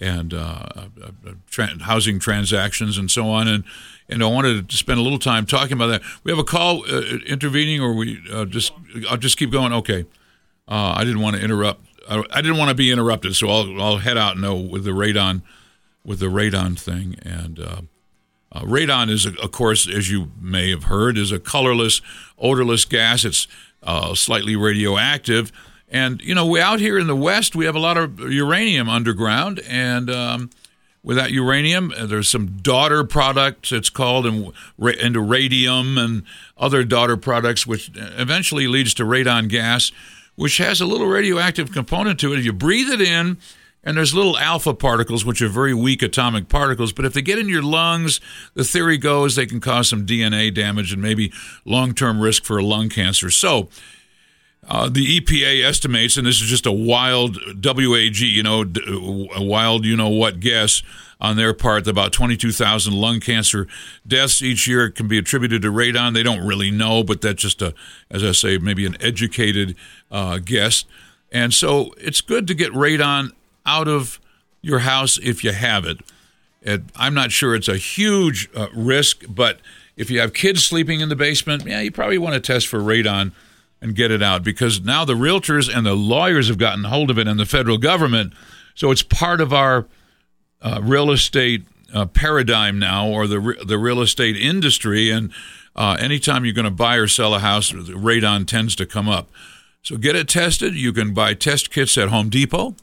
and uh, uh, uh, tra- housing transactions and so on. And and I wanted to spend a little time talking about that. We have a call uh, intervening, or we uh, just I'll just keep going. Okay, uh, I didn't want to interrupt. I, I, didn't want to be interrupted, so I'll I'll head out now with the radon with the radon thing and. Uh, radon is, of course, as you may have heard, is a colorless, odorless gas. It's uh, slightly radioactive, and you know, we out here in the West, we have a lot of uranium underground, and um, with that uranium, uh, there's some daughter products. It's called and into radium and other daughter products, which eventually leads to radon gas, which has a little radioactive component to it. If you breathe it in and there's little alpha particles, which are very weak atomic particles, but if they get in your lungs, the theory goes they can cause some DNA damage and maybe long term risk for lung cancer. So, uh, the EPA estimates, and this is just a wild WAG, you know, a wild, you know what guess on their part, about 22,000 lung cancer deaths each year can be attributed to radon. They don't really know, but that's just a, as I say, maybe an educated uh, guess. And so it's good to get radon out of your house if you have it. I'm not sure it's a huge uh, risk, but If you have kids sleeping in the basement, yeah, you probably want to test for radon and get it out because now the realtors and the lawyers have gotten hold of it and the federal government. So it's part of our uh, real estate uh, paradigm now or the, re- the real estate industry. And uh, anytime you're going to buy or sell a house, radon tends to come up. So get it tested. You can buy test kits at Home Depot.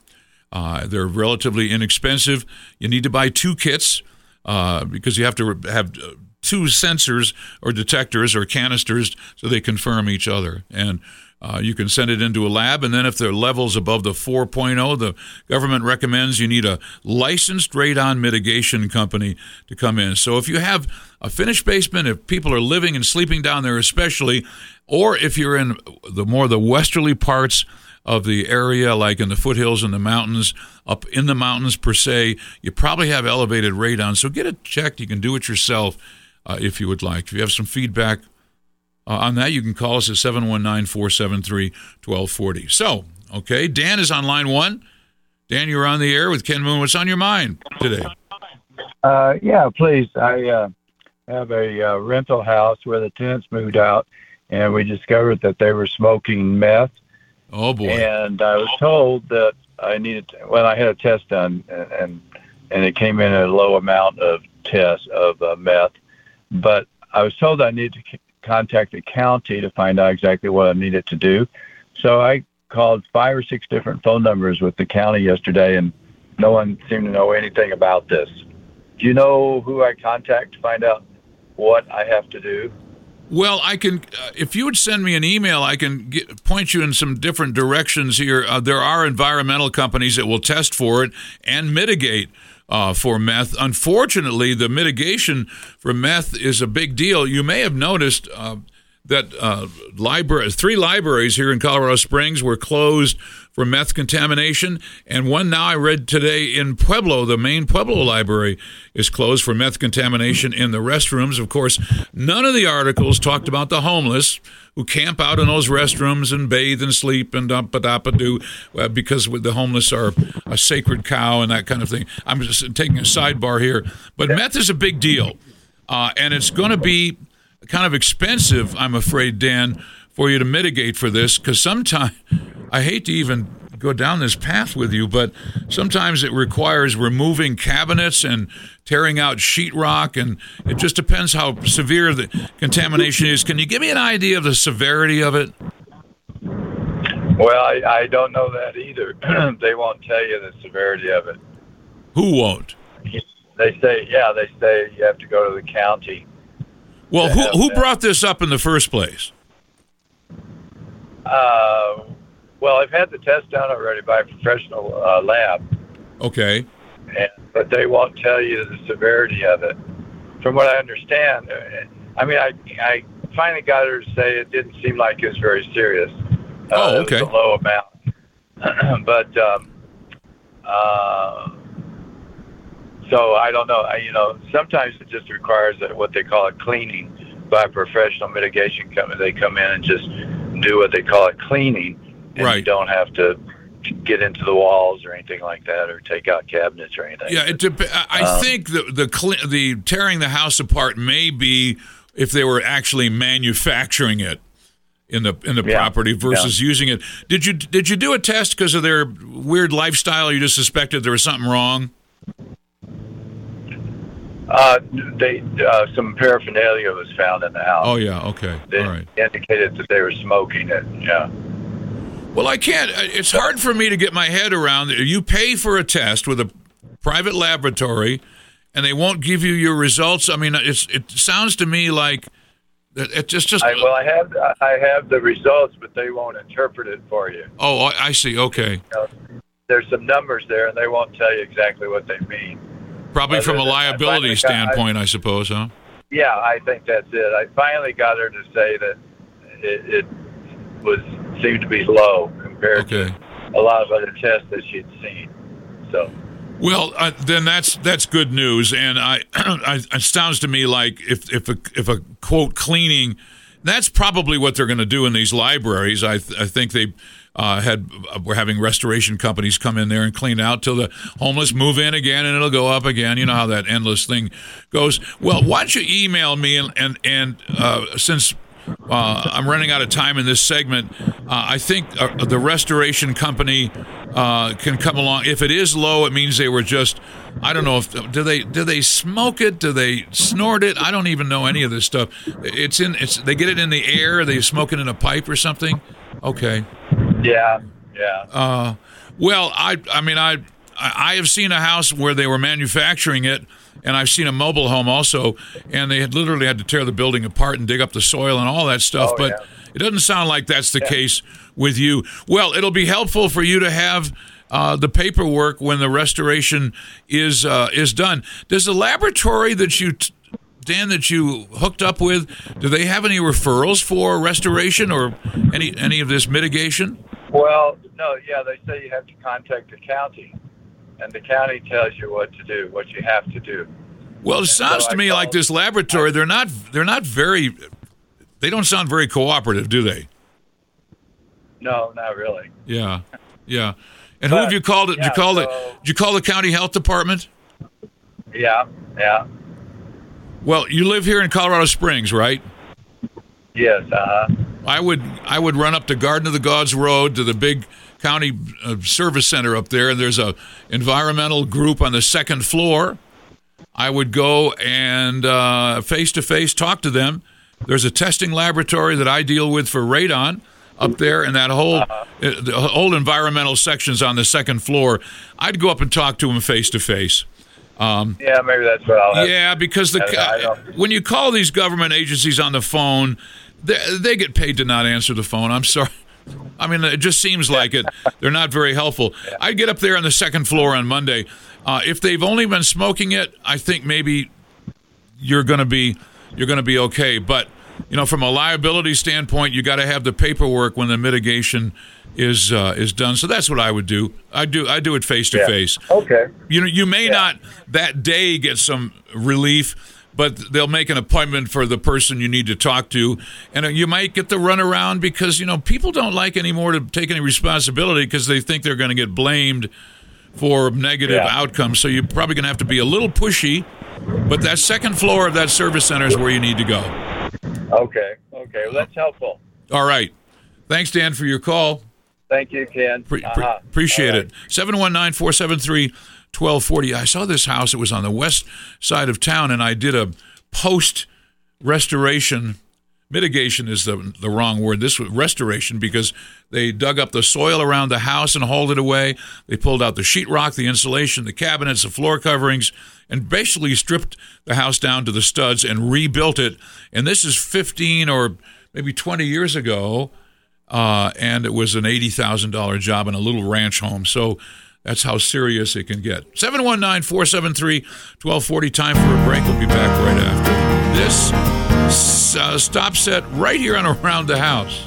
Uh, they're relatively inexpensive. You need to buy two kits uh, because you have to have uh, two sensors or detectors or canisters so they confirm each other. And uh, you can send it into a lab, and then if the level's above the 4.0, the government recommends you need a licensed radon mitigation company to come in. So if you have a finished basement, if people are living and sleeping down there, especially, or if you're in the more the westerly parts of the area, like in the foothills and the mountains, up in the mountains per se, you probably have elevated radon. So get it checked. You can do it yourself uh, if you would like. If you have some feedback uh, on that, you can call us at 719 473 1240. So, okay, Dan is on line one. Dan, you're on the air with Ken Moon. What's on your mind today? Uh, yeah, please. I uh, have a uh, rental house where the tenants moved out, and we discovered that they were smoking meth. Oh boy! And I was told that I needed. To, well, I had a test done, and and it came in at a low amount of test of uh, meth, but I was told I needed to contact the county to find out exactly what I needed to do. So I called five or six different phone numbers with the county yesterday, and no one seemed to know anything about this. Do you know who I contact to find out what I have to do? Well, I can. Uh, if you would send me an email, I can get, point you in some different directions here. Uh, there are environmental companies that will test for it and mitigate uh, for meth. Unfortunately, the mitigation for meth is a big deal. You may have noticed uh, that uh, library, three libraries here in Colorado Springs were closed for meth contamination, and one now I read today in Pueblo, the main Pueblo library is closed for meth contamination in the restrooms. Of course, none of the articles talked about the homeless who camp out in those restrooms and bathe and sleep and dump a do uh, because the homeless are a sacred cow and that kind of thing. I'm just taking a sidebar here, but meth is a big deal, uh, and it's going to be kind of expensive, I'm afraid, Dan, for you to mitigate for this because sometimes I hate to even go down this path with you, but sometimes it requires removing cabinets and tearing out sheetrock, and it just depends how severe the contamination is. Can you give me an idea of the severity of it? Well, I, I don't know that either. [clears throat] they won't tell you the severity of it. Who won't? They say, yeah, they say you have to go to the county. Well, who who brought this up in the first place? Uh, well, I've had the test done already by a professional uh, lab. Okay. And, but they won't tell you the severity of it. From what I understand, uh, I mean, I I finally got her to say it didn't seem like it was very serious. Uh, oh, okay. It was a low amount, [clears throat] but um, uh, so I don't know. I, you know, sometimes it just requires a, what they call a cleaning by a professional mitigation company. They come in and just do what they call a cleaning, and right. you don't have to get into the walls or anything like that, or take out cabinets or anything. Yeah, it dep- I um, think the the the tearing the house apart may be if they were actually manufacturing it in the in the yeah, property versus yeah. using it. Did you did you do a test because of their weird lifestyle? Or you just suspected there was something wrong? Uh, they uh, some paraphernalia was found in the house. Oh yeah, okay, they all right. Indicated that they were smoking it. Yeah. Well, I can't. Uh, it's hard for me to get my head around. You pay for a test with a private laboratory, and they won't give you your results. I mean, it's it sounds to me like it's just just. I, well, I have I have the results, but they won't interpret it for you. Oh, I see. Okay. You know, there's some numbers there, and they won't tell you exactly what they mean. Probably from a liability standpoint, I, I, suppose, huh? Yeah, I think that's it. I finally got her to say that it, it was seemed to be low compared okay. to a lot of other tests that she'd seen. So. Well, uh, then that's that's good news, and I, [clears throat] I, it sounds to me like if if a if a quote cleaning, that's probably what they're going to do in these libraries. I th- I think they uh, had uh, we're having restoration companies come in there and clean out till the homeless move in again and it'll go up again. You know how that endless thing goes. Well, why don't you email me and and, and uh, since uh, I'm running out of time in this segment. Uh, I think uh, the restoration company uh, can come along. If it is low, it means they were just. I don't know if do they do they smoke it? Do they snort it? I don't even know any of this stuff. It's in. It's they get it in the air. They smoke it in a pipe or something. Okay. Yeah. Yeah. Uh, well, I I mean I I have seen a house where they were manufacturing it and I've seen a mobile home also, and they had literally had to tear the building apart and dig up the soil and all that stuff. Oh, but yeah. it doesn't sound like that's the case with you. Well, it'll be helpful for you to have. Uh, the paperwork when the restoration is uh, is done. Does the laboratory that you t- Dan that you hooked up with, do they have any referrals for restoration or any any of this mitigation? Well, no, yeah, they say you have to contact the county, and the county tells you what to do, what you have to do. Well, it sounds so to I me like this laboratory. They're not. They're not very. They don't sound very cooperative, do they? No, not really. Yeah, yeah. And who have you called? It? Did you call so- Did you call the county health department? Yeah, yeah, Well, you live here in Colorado Springs, right? Yes, uh huh. I would. I would run up to Garden of the Gods Road to the big county uh, service center up there, and there's a environmental group on the second floor. I would go and face to face talk to them. There's a testing laboratory that I deal with for radon up there, and that whole uh, the whole environmental sections on the second floor. I'd go up and talk to them face to face. Yeah, maybe that's what I'll have. Yeah, because the when you call these government agencies on the phone, they, they get paid to not answer the phone. I'm sorry. [laughs] I mean, it just seems like it. They're not very helpful. I'd get up there on the second floor on Monday. Uh, if they've only been smoking it, I think maybe you're going to be you're going to be okay. But you know, from a liability standpoint, you got to have the paperwork when the mitigation is uh, is done. So that's what I would do. I do I do it face to face. Okay. You know, you may not that day get some relief, but they'll make an appointment for the person you need to talk to, and uh, you might get the runaround because you know people don't like anymore to take any responsibility because they think they're going to get blamed for negative Yeah. outcomes. So you're probably going to have to be a little pushy, but that second floor of that service center is where you need to go. Okay. Okay. Well, that's helpful. All right. Thanks, Dan, for your call. Thank you, Ken. Pre- pre- Uh-huh. appreciate right. it. 719 473 1240. I saw this house. It was on the west side of town, and I did a post restoration. Mitigation is the, the wrong word. This was restoration because they dug up the soil around the house and hauled it away. They pulled out the sheetrock, the insulation, the cabinets, the floor coverings, and basically stripped the house down to the studs and rebuilt it. And this is 15 or maybe 20 years ago uh, and it was an eighty thousand dollar job in a little ranch home. So that's how serious it can get. 719-473-1240. Time for a break. We'll be back right after this. Uh, stop set right here on around the house.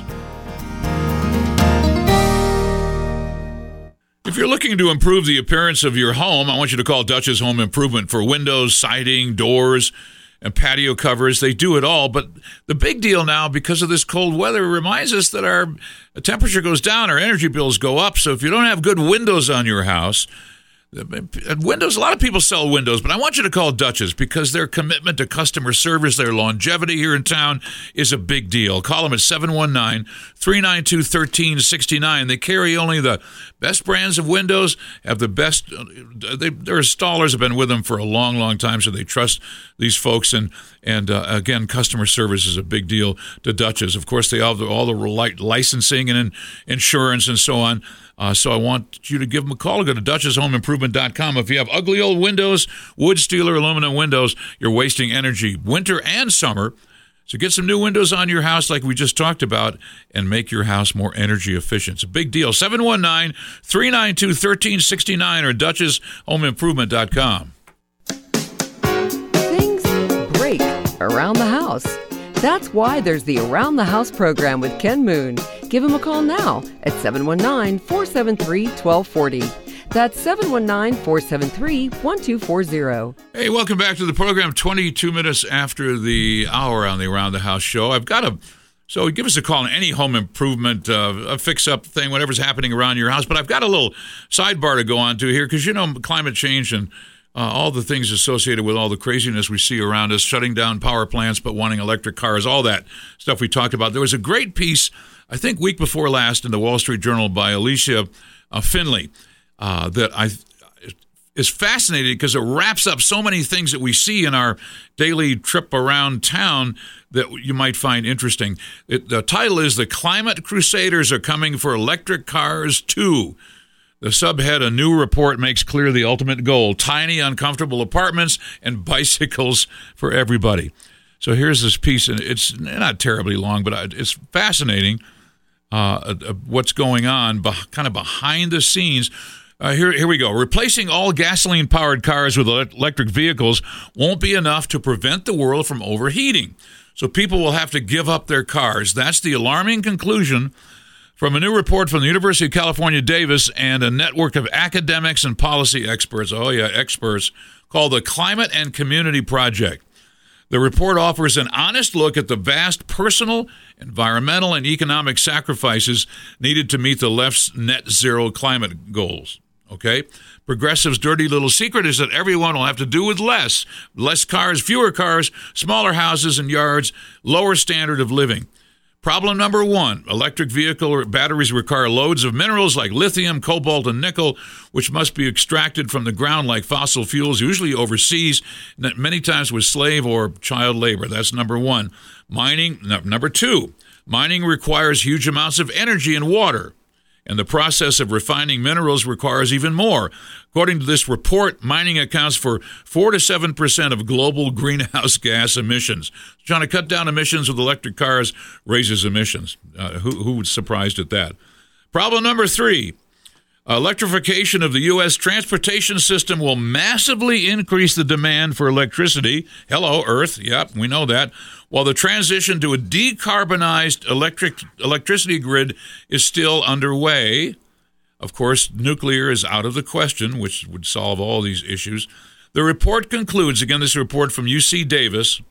If you're looking to improve the appearance of your home, I want you to call Dutch's Home Improvement for windows, siding, doors, and patio covers. They do it all. But the big deal now, because of this cold weather, reminds us that our temperature goes down, our energy bills go up. So if you don't have good windows on your house, Windows, a lot of people sell windows, but I want you to call Dutchess because their commitment to customer service, their longevity here in town is a big deal. Call them at 719 392 1369. They carry only the best brands of windows, have the best, they, their installers have been with them for a long, long time, so they trust these folks. And, and uh, again, customer service is a big deal to Dutchess. Of course, they have all the li- licensing and insurance and so on. Uh, so I want you to give them a call. Go to DutchessHomeImprovement.com. If you have ugly old windows, wood, steel, or aluminum windows, you're wasting energy, winter and summer. So get some new windows on your house, like we just talked about, and make your house more energy efficient. It's a big deal. 719 392 1369 or DutchessHomeImprovement.com. Things break around the house. That's why there's the Around the House program with Ken Moon. Give him a call now at 719 473 1240. That's 719 473 1240. Hey, welcome back to the program. 22 minutes after the hour on the Around the House show. I've got a So give us a call on any home improvement, uh, a fix up thing, whatever's happening around your house. But I've got a little sidebar to go on to here because you know climate change and uh, all the things associated with all the craziness we see around us, shutting down power plants but wanting electric cars, all that stuff we talked about. There was a great piece, I think, week before last in the Wall Street Journal by Allysia uh, Finley uh, that I is fascinating because it wraps up so many things that we see in our daily trip around town that you might find interesting. It, the title is The Climate Crusaders Are Coming for Electric Cars Too. The subhead A new report makes clear the ultimate goal tiny, uncomfortable apartments and bicycles for everybody. So here's this piece, and it's not terribly long, but it's fascinating uh, what's going on, kind of behind the scenes uh, here, here we go. Replacing all gasoline powered cars with electric vehicles won't be enough to prevent the world from overheating. So people will have to give up their cars. That's the alarming conclusion from a new report from the University of California, Davis, and a network of academics and policy experts. Oh, yeah, experts called the Climate and Community Project. The report offers an honest look at the vast personal, environmental, and economic sacrifices needed to meet the left's net zero climate goals. Okay? Progressive's dirty little secret is that everyone will have to do with less. Less cars, fewer cars, smaller houses and yards, lower standard of living. Problem number one electric vehicle batteries require loads of minerals like lithium, cobalt, and nickel, which must be extracted from the ground like fossil fuels, usually overseas, many times with slave or child labor. That's number one. Mining, number two, mining requires huge amounts of energy and water and the process of refining minerals requires even more. According to this report, mining accounts for 4 to 7% of global [laughs] greenhouse gas emissions. Trying to cut down emissions with electric cars raises emissions. Uh, who, who was surprised at that? Problem number three Electrification of the U.S. transportation system will massively increase the demand for electricity. Hello, Earth. Yep, we know that. While the transition to a decarbonized electric electricity grid is still underway. Of course, nuclear is out of the question, which would solve all these issues. The report concludes again, this report from UC Davis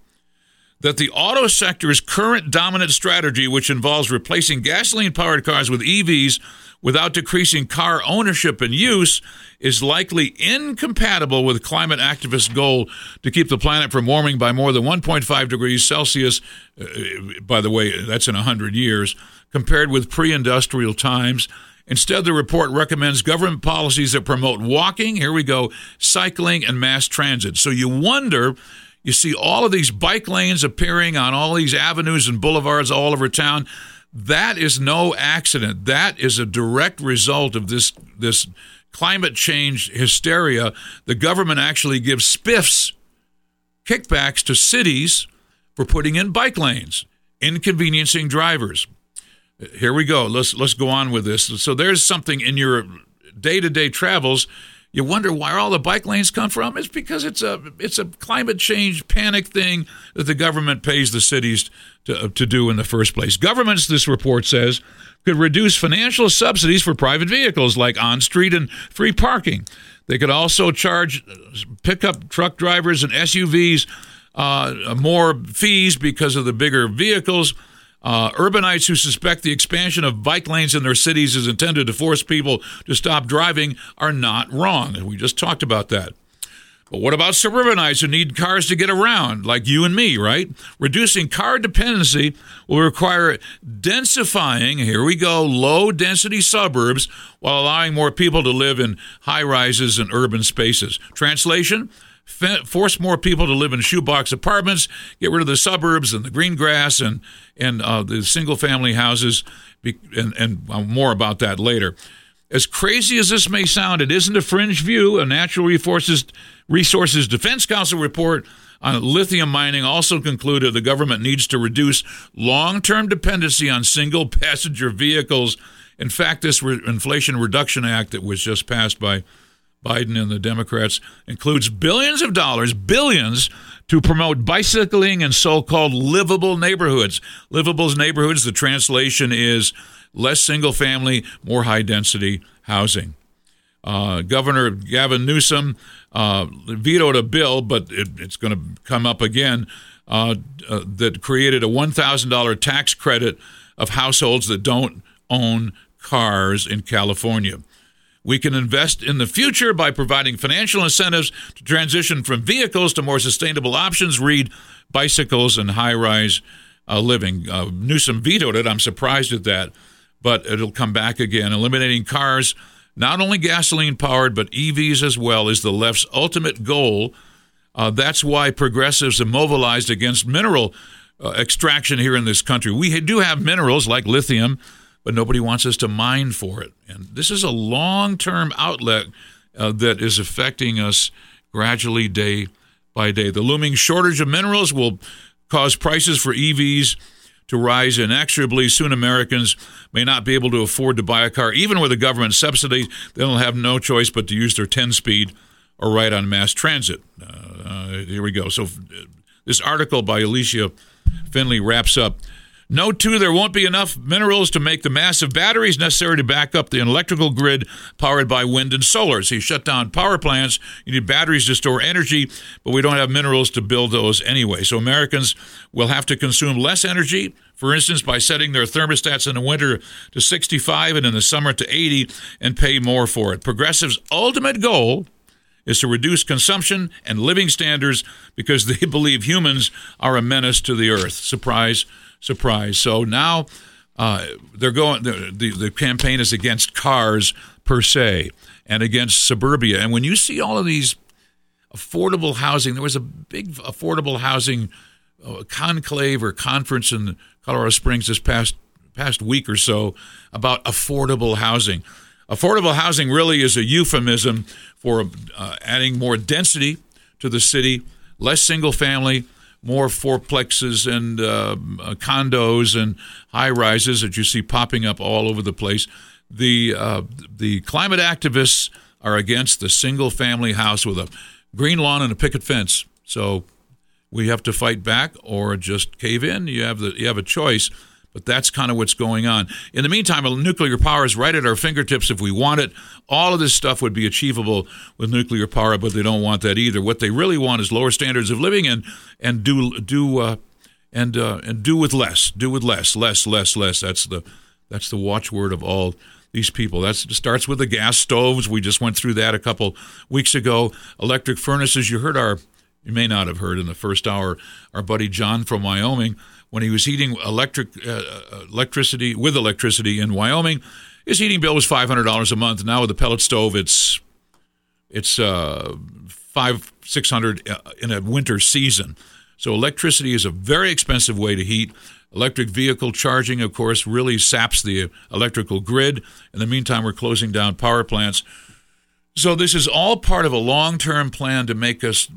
that the auto sector's current dominant strategy, which involves replacing gasoline powered cars with EVs, without decreasing car ownership and use is likely incompatible with climate activists' goal to keep the planet from warming by more than 1.5 degrees Celsius. Uh, by the way, that's in 100 years, compared with pre industrial times. Instead, the report recommends government policies that promote walking, here we go, cycling, and mass transit. So you wonder. You see all of these bike lanes appearing on all these avenues and boulevards all over town that is no accident. That is a direct result of this this climate change hysteria. The government actually gives spiffs, kickbacks to cities for putting in bike lanes, inconveniencing drivers. Here we go. Let's let's go on with this. So there's something in your day-to-day travels you wonder where all the bike lanes come from. It's because it's a it's a climate change panic thing that the government pays the cities to to do in the first place. Governments, this report says, could reduce financial subsidies for private vehicles like on street and free parking. They could also charge pickup truck drivers and SUVs uh, more fees because of the bigger vehicles. Uh, urbanites who suspect the expansion of bike lanes in their cities is intended to force people to stop driving are not wrong. We just talked about that. But what about suburbanites who need cars to get around, like you and me, right? Reducing car dependency will require densifying, here we go, low density suburbs while allowing more people to live in high rises and urban spaces. Translation force more people to live in shoebox apartments, get rid of the suburbs and the green grass and and uh, the single family houses, and, and uh, more about that later. As crazy as this may sound, it isn't a fringe view. A Natural Resources, Resources Defense Council report on lithium mining also concluded the government needs to reduce long term dependency on single passenger vehicles. In fact, this Inflation Reduction Act that was just passed by Biden and the Democrats includes billions of dollars, billions, to promote bicycling in so called livable neighborhoods. Livable neighborhoods, the translation is less single family, more high density housing. Uh, Governor Gavin Newsom uh, vetoed a bill, but it, it's going to come up again, uh, uh, that created a $1,000 tax credit of households that don't own cars in California. We can invest in the future by providing financial incentives to transition from vehicles to more sustainable options, read bicycles and high rise uh, living. Uh, Newsom vetoed it. I'm surprised at that, but it'll come back again. Eliminating cars, not only gasoline powered, but EVs as well, is the left's ultimate goal. Uh, that's why progressives have mobilized against mineral uh, extraction here in this country. We do have minerals like lithium, but nobody wants us to mine for it. And this is a long term outlet uh, that is affecting us gradually day by day. The looming shortage of minerals will cause prices for EVs to rise inexorably. Soon, Americans may not be able to afford to buy a car, even with a government subsidy. They'll have no choice but to use their 10 speed or ride on mass transit. Uh, uh, here we go. So, uh, this article by Allysia Finley wraps up. Note two, there won't be enough minerals to make the massive batteries necessary to back up the electrical grid powered by wind and solar. So you shut down power plants, you need batteries to store energy, but we don't have minerals to build those anyway. So Americans will have to consume less energy, for instance, by setting their thermostats in the winter to 65 and in the summer to 80 and pay more for it. Progressives' ultimate goal is to reduce consumption and living standards because they [laughs] believe humans are a menace to the earth. Surprise surprise. So now uh, they're going. The, the, the campaign is against cars per se and against suburbia. And when you see all of these affordable housing, there was a big affordable housing uh, conclave or conference in Colorado Springs this past past week or so about affordable housing. Affordable housing really is a euphemism for uh, adding more density to the city, less single family, more fourplexes and uh, condos and high rises that you see popping up all over the place. The uh, the climate activists are against the single family house with a green lawn and a picket fence. So we have to fight back or just cave in. You have the you have a choice. But that's kind of what's going on. In the meantime, nuclear power is right at our fingertips if we want it. All of this stuff would be achievable with nuclear power, but they don't want that either. What they really want is lower standards of living and and do do uh, and uh, and do with less, do with less, less, less, less. That's the that's the watchword of all these people. That starts with the gas stoves. We just went through that a couple weeks ago. Electric furnaces. You heard our, you may not have heard in the first hour, our buddy John from Wyoming when he was heating electric uh, electricity with electricity in Wyoming. His heating bill was five hundred dollars a month. Now with the pellet stove, it's it's uh, five six hundred uh, in a winter season. So electricity is a very expensive way to heat. Electric vehicle charging, of course, really saps the electrical grid. In the meantime, we're closing down power plants. So this is all part of a long-term plan to make us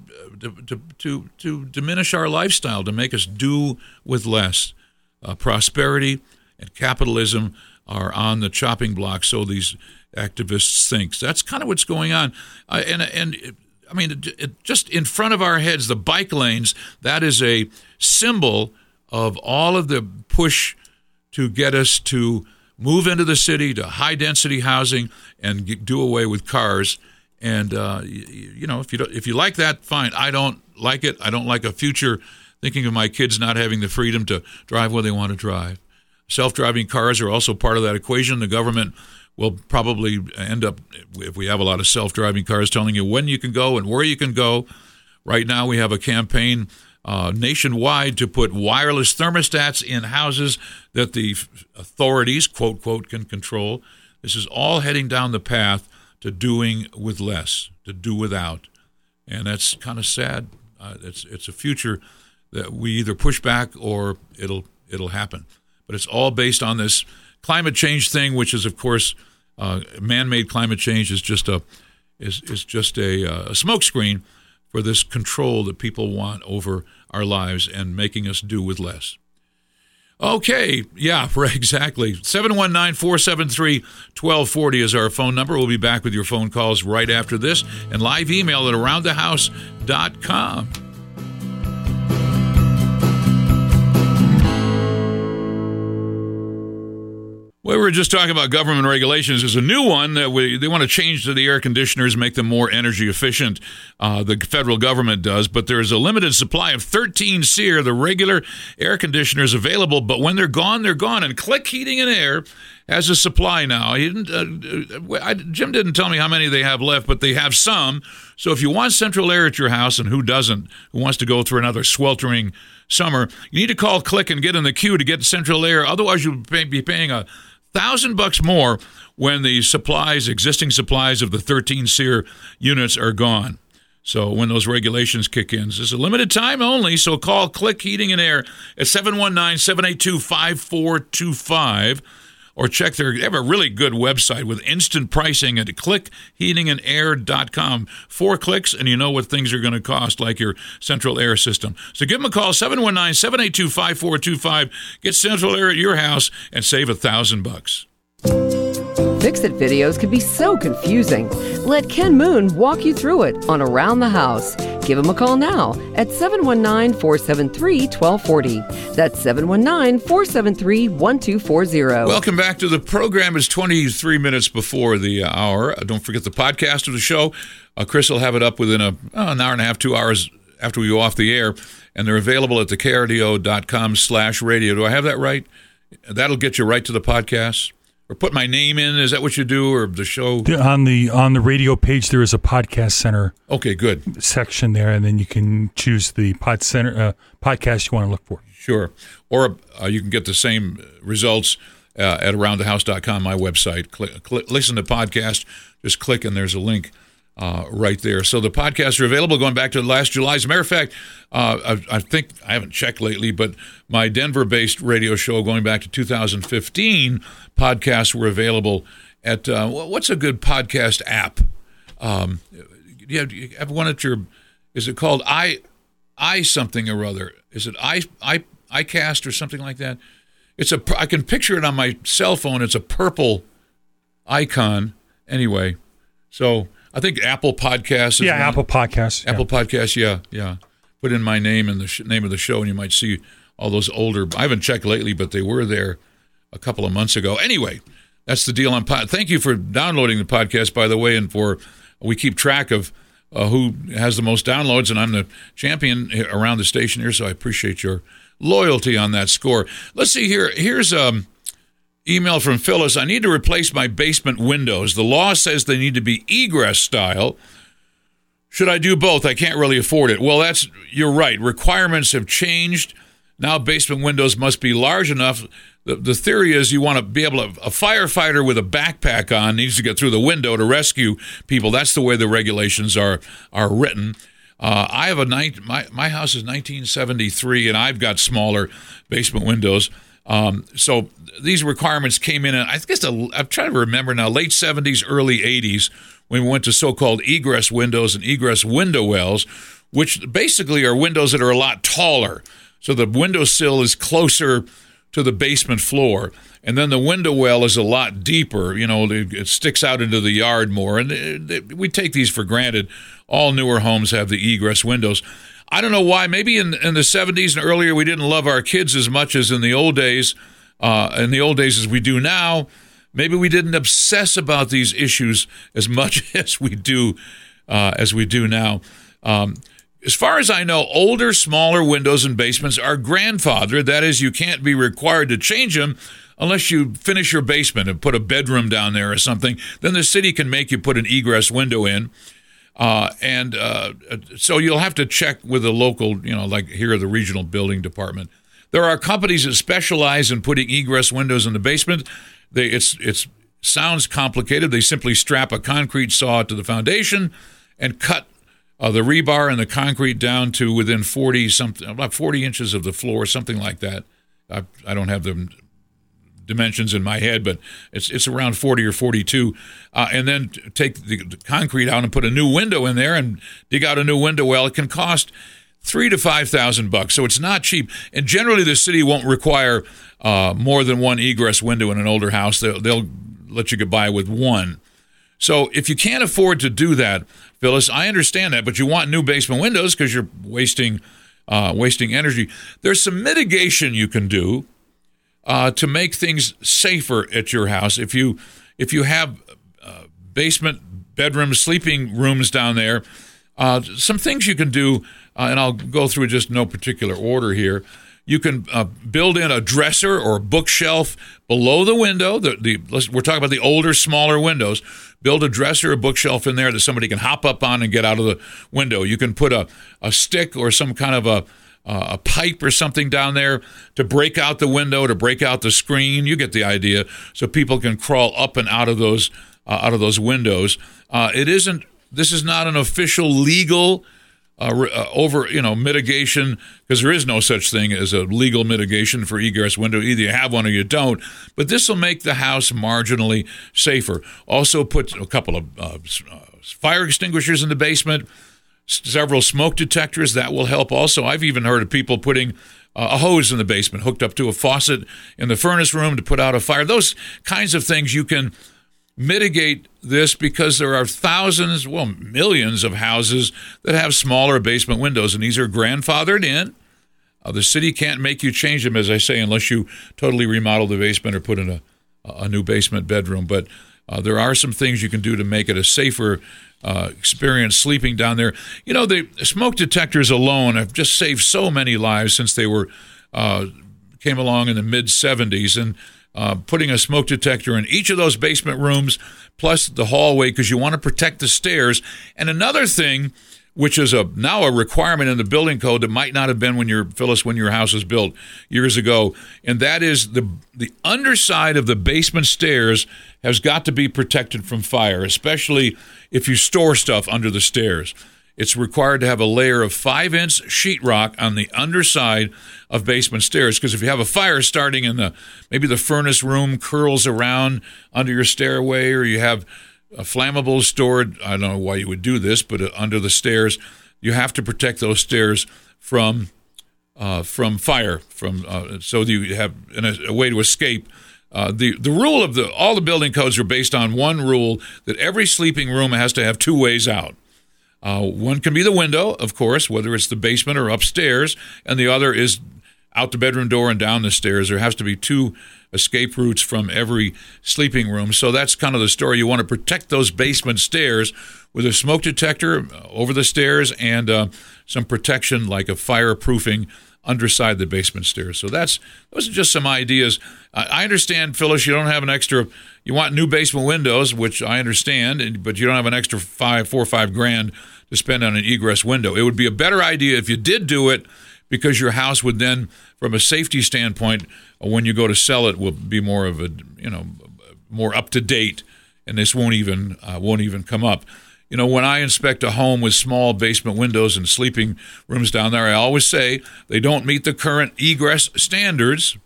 to, to, to, to diminish our lifestyle, to make us do with less. Uh, prosperity and capitalism are on the chopping block, so these activists think. That's kind of what's going on. Uh, and, and I mean, it, it, just in front of our heads, the bike lanes, that is a symbol of all of the push to get us to move into the city to high density housing and get, do away with cars and uh, you, you, know, if you if you like that, fine. I don't like it. I don't like a future thinking of my kids not having the freedom to drive where they want to drive. Self-driving cars are also part of that equation. The government will probably end up, if we have a lot of self-driving cars, telling you when you can go and where you can go. Right now, we have a campaign uh, nationwide to put wireless thermostats in houses that the authorities, quote, quote, can control. This is all heading down the path to doing with less, to do without, and that's kind of sad. Uh, it's it's a future that we either push back or it'll it'll happen, but it's all based on this climate change thing, which is of course uh, man-made climate change is just a is is just a, uh, a smokescreen for this control that people want over our lives and making us do with less. Okay, yeah, [laughs] exactly. 719 473 1240 is our phone number. We'll be back with your phone calls right after this and live email at aroundthehouse.com. Well, we're were just talking about government regulations. There's a new one that we, they want to change to the air conditioners, make them more energy efficient. Uh, the federal government does, but there's a limited supply of 13 SEER, the regular air conditioners available. But when they're gone, they're gone. And Click Heating and Air has a supply now. He didn't, uh, I, Jim didn't tell me how many they have left, but they have some. So if you want central air at your house, and who doesn't, who wants to go through another sweltering summer, you need to call Click and get in the queue to get central air. Otherwise, you'll be paying a thousand bucks more when the supplies, existing supplies of the 13 SEER units are gone. So when those regulations kick in, is a limited time only. So call Click Heating and Air at 719-782-5425 or check their they have a really good website with instant pricing at clickheatingandair.com. Four clicks and you know what things are going to cost like your central air system. So give them a call 719-782-5425. Get central air at your house and save a thousand bucks. Fix It videos can be so confusing. Let Ken Moon walk you through it on Around the House. Give him a call now at 719 473 1240. That's 719 473 1240. Welcome back to the program. It's 23 minutes before the hour. Uh, don't forget the podcast of the show. Uh, Chris will have it up within a, uh, an hour and a half, two hours after we go off the air. And they're available at thekrdo.com slash radio. Do I have that right? That'll get you right to the podcast or put my name in? Is that what you do, or the show? On the on the radio page, there is a podcast center. Okay, good section there, and then you can choose the pod center uh, podcast you want to look for. Sure, or uh, you can get the same results uh, at aroundthehouse.com, my website. Click, click, listen to podcast. Just click, and there's a link uh, right there. So the podcasts are available going back to last July. As a matter of fact, uh, I, I, think I haven't checked lately, but my Denver-based radio show going back to 2015 podcasts were available at uh, what's a good podcast app? Um, you, have, you have one at your is it called i i something or other? Is it i i iCast or something like that? It's a I can picture it on my cell phone. It's a purple icon. Anyway, so I think Apple Podcasts. yeah, one. Apple Podcasts. Apple yeah. Podcasts. Yeah, yeah. Put in my name and the sh- name of the show, and you might see all those older. I haven't checked lately, but they were there a couple of months ago. Anyway, that's the deal on pod. Thank you for downloading the podcast, by the way, and for we keep track of uh, who has the most downloads, and I'm the champion around the station here, so I appreciate your loyalty on that score. Let's see here. Here's um email from Phyllis. I need to replace my basement windows. The law says they need to be egress style. Should I do both? I can't really afford it. Well, that's you're right. Requirements have changed. Now basement windows must be large enough. The, the theory is you want to be able to a firefighter with a backpack on needs to get through the window to rescue people. That's the way the regulations are are written. Uh, I have a night. My my house is 1973, and I've got smaller basement windows. Um, so these requirements came in, I guess the, I'm trying to remember now, late 70s, early 80s, when we went to so called egress windows and egress window wells, which basically are windows that are a lot taller. So the window sill is closer to the basement floor. And then the window well is a lot deeper. You know, it sticks out into the yard more. And uh, we take these for granted. All newer homes have the egress windows. I don't know why. Maybe in, in the 70s and earlier, we didn't love our kids as much as in the old days. Uh, in the old days, as we do now. Maybe we didn't obsess about these issues as much [laughs] as we do uh, as we do now. Um, as far as I know, older, smaller windows and basements are grandfathered. That is, you can't be required to change them unless you finish your basement and put a bedroom down there or something. Then the city can make you put an egress window in. Uh, and uh, so you'll have to check with the local, you know, like here, the regional building department. There are companies that specialize in putting egress windows in the basement. They, it's, it's sounds complicated. They simply strap a concrete saw to the foundation and cut uh, the rebar and the concrete down to within 40 something, about 40 inches of the floor, something like that. I, I don't have the dimensions in my head, but it's it's around 40 or 42. Uh, and then take the, the, concrete out and put a new window in there and dig out a new window well. It can cost three to five thousand bucks, so it's not cheap. And generally, the city won't require uh, more than one egress window in an older house. They'll, they'll let you get by with one. So if you can't afford to do that, Phyllis, I understand that, but you want new basement windows because you're wasting uh, wasting energy. There's some mitigation you can do uh, to make things safer at your house. If you if you have uh, basement bedrooms, sleeping rooms down there, uh, some things you can do, uh, and I'll go through just no particular order here. You can uh, build in a dresser or a bookshelf below the window. The, the we're talking about the older, smaller windows. Build a dresser, a bookshelf in there that somebody can hop up on and get out of the window. You can put a, a stick or some kind of a uh, a pipe or something down there to break out the window, to break out the screen. You get the idea. So people can crawl up and out of those uh, out of those windows. Uh, it isn't. This is not an official legal uh, uh, over you know mitigation because there is no such thing as a legal mitigation for egress window. Either you have one or you don't. But this will make the house marginally safer. Also, put a couple of uh, fire extinguishers in the basement several smoke detectors. That will help also. I've even heard of people putting uh, a hose in the basement hooked up to a faucet in the furnace room to put out a fire. Those kinds of things you can mitigate this because there are thousands, well, millions of houses that have smaller basement windows, and these are grandfathered in. Uh, the city can't make you change them, as I say, unless you totally remodel the basement or put in a, a new basement bedroom. But uh, there are some things you can do to make it a safer uh, experience sleeping down there. You know, the smoke detectors alone have just saved so many lives since they were uh, came along in the mid 70s, and uh, putting a smoke detector in each of those basement rooms, plus the hallway, because you want to protect the stairs. And another thing which is a now a requirement in the building code that might not have been when your Phyllis when your house was built years ago, and that is the the underside of the basement stairs has got to be protected from fire, especially if you store stuff under the stairs. It's required to have a layer of five inch sheetrock on the underside of basement stairs because if you have a fire starting in the maybe the furnace room curls around under your stairway or you have a flammable stored. I don't know why you would do this, but uh, under the stairs, you have to protect those stairs from uh, from fire. From uh, so you have a, a, way to escape. Uh, the the rule of the all the building codes are based on one rule that every sleeping room has to have two ways out. Uh, one can be the window, of course, whether it's the basement or upstairs, and the other is out the bedroom door and down the stairs. There has to be two escape routes from every sleeping room. So that's kind of the story. You want to protect those basement stairs with a smoke detector over the stairs and uh, some protection like a fireproofing underside the basement stairs. So that's those are just some ideas. I understand, Phyllis, you don't have an extra. You want new basement windows, which I understand, but you don't have an extra five, four or five grand to spend on an egress window. It would be a better idea if you did do it because your house would then, from a safety standpoint, when you go to sell it, will be more of a you know more up to date, and this won't even uh, won't even come up. You know, when I inspect a home with small basement windows and sleeping rooms down there, I always say they don't meet the current egress standards,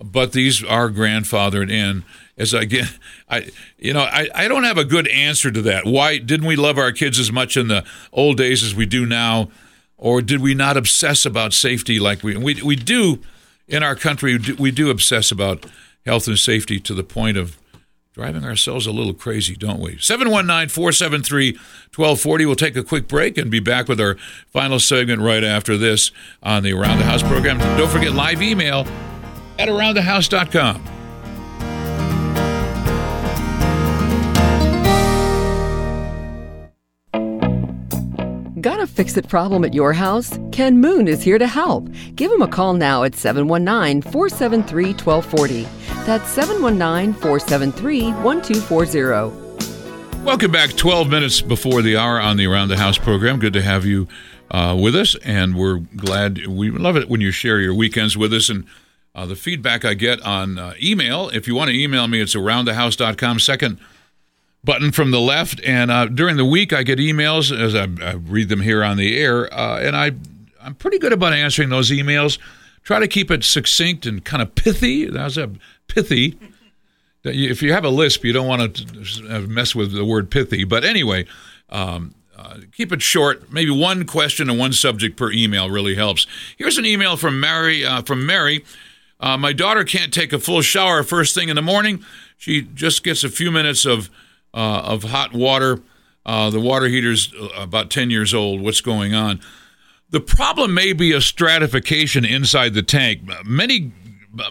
but these are grandfathered in. As I get, [laughs] I you know, I, I don't have a good answer to that. Why didn't we love our kids as much in the old days as we do now? or did we not obsess about safety like we we we do in our country? We do obsess about health and safety to the point of driving ourselves a little crazy, don't we? 719 473 1240. We'll take a quick break and be back with our final segment right after this on the Around the House program. Don't forget live email at aroundthehouse.com. Got a fix it problem at your house? Ken Moon is here to help. Give him a call now at 719 473 1240. That's 719 473 1240. Welcome back. 12 minutes before the hour on the Around the House program. Good to have you uh, with us, and we're glad. We love it when you share your weekends with us and uh, the feedback I get on uh, email. If you want to email me, it's aroundthehouse.com. Second button from the left. And uh, during the week, I get emails as I, I read them here on the air, uh, and I I'm pretty good about answering those emails. Try to keep it succinct and kind of pithy. That's a pithy. If you have a lisp, you don't want to mess with the word pithy. But anyway, um, uh, keep it short. Maybe one question and one subject per email really helps. Here's an email from Mary. Uh, from Mary, uh, my daughter can't take a full shower first thing in the morning. She just gets a few minutes of uh, of hot water. Uh, the water heater's uh, about 10 years old. What's going on? The problem may be a stratification inside the tank. Many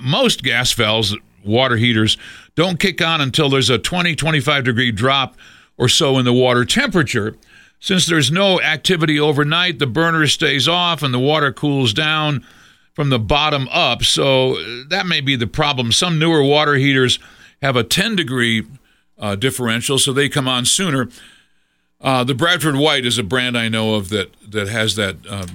most gas valves, water heaters, don't kick on until there's a 20, 25 degree drop or so in the water temperature. Since there's no activity overnight, the burner stays off and the water cools down from the bottom up. So uh, that may be the problem. Some newer water heaters have a 10 degree uh, differential, so they come on sooner. Uh, the Bradford White is a brand I know of that that has that uh,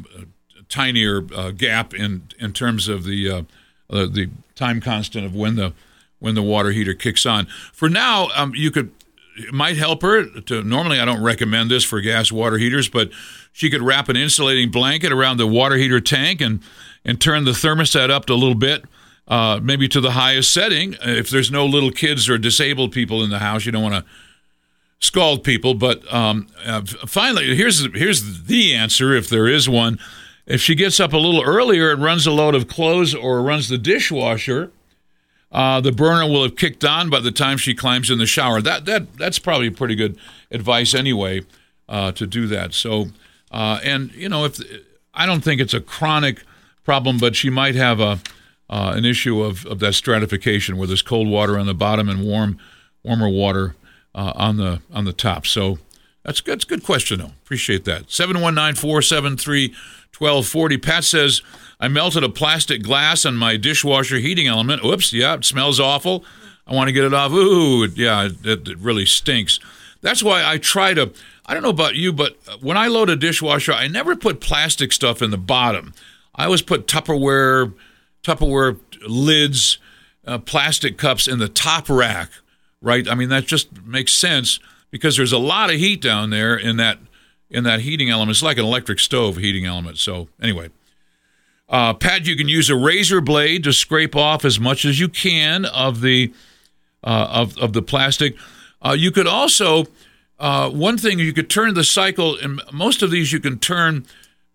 tinier uh, gap in in terms of the uh, the time constant of when the when the water heater kicks on. For now, um, you could it might help her to normally I don't recommend this for gas water heaters, but she could wrap an insulating blanket around the water heater tank and and turn the thermostat up a little bit, uh, maybe to the highest setting. If there's no little kids or disabled people in the house, you don't want to scald people. But um, uh, finally, here's here's the answer if there is one. If she gets up a little earlier and runs a load of clothes or runs the dishwasher, uh, the burner will have kicked on by the time she climbs in the shower. That that that's probably pretty good advice anyway uh, to do that. So, uh, and you know, if I don't think it's a chronic problem, but she might have a uh, an issue of, of that stratification where there's cold water on the bottom and warm warmer water uh, on the on the top. So that's good. That's a good question though. Appreciate that. 719-473-1240. Pat says I melted a plastic glass on my dishwasher heating element. Oops, yeah, it smells awful. I want to get it off. Ooh, yeah, it, it really stinks. That's why I try to. I don't know about you, but when I load a dishwasher, I never put plastic stuff in the bottom. I always put Tupperware, Tupperware lids, uh, plastic cups in the top rack, right? I mean that just makes sense because there's a lot of heat down there in that in that heating element. It's like an electric stove heating element. So anyway, uh, Pat, you can use a razor blade to scrape off as much as you can of the uh, of of the plastic. Uh, you could also uh, one thing you could turn the cycle, and most of these you can turn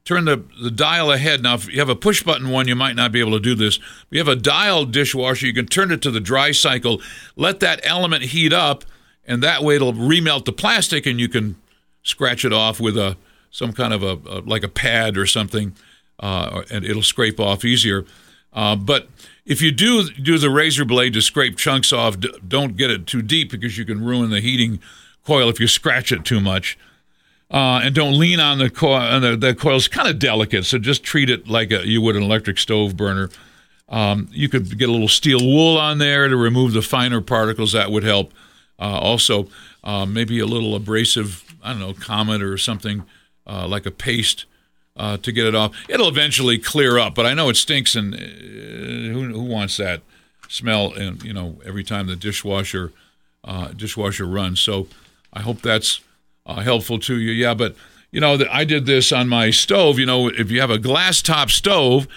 turn the, the dial ahead. Now, if you have a push button one, you might not be able to do this. If you have a dial dishwasher, you can turn it to the dry cycle, let that element heat up, and that way it'll remelt the plastic, and you can scratch it off with a some kind of a, a like a pad or something, uh, and it'll scrape off easier. Uh, but if you do do the razor blade to scrape chunks off, don't get it too deep because you can ruin the heating coil if you scratch it too much. Uh, and don't lean on the coil. And the, the coil's kind of delicate, so just treat it like a, you would an electric stove burner. Um, you could get a little steel wool on there to remove the finer particles. That would help. Uh, also, uh, maybe a little abrasive, I don't know, Comet or something uh, like a paste to get it off. It'll eventually clear up, but I know it stinks, and who, who wants that smell? And you know, every time the dishwasher dishwasher runs. So I hope that's uh, helpful to you. Yeah, but you know that I did this on my stove. You know, if you have a glass top stove,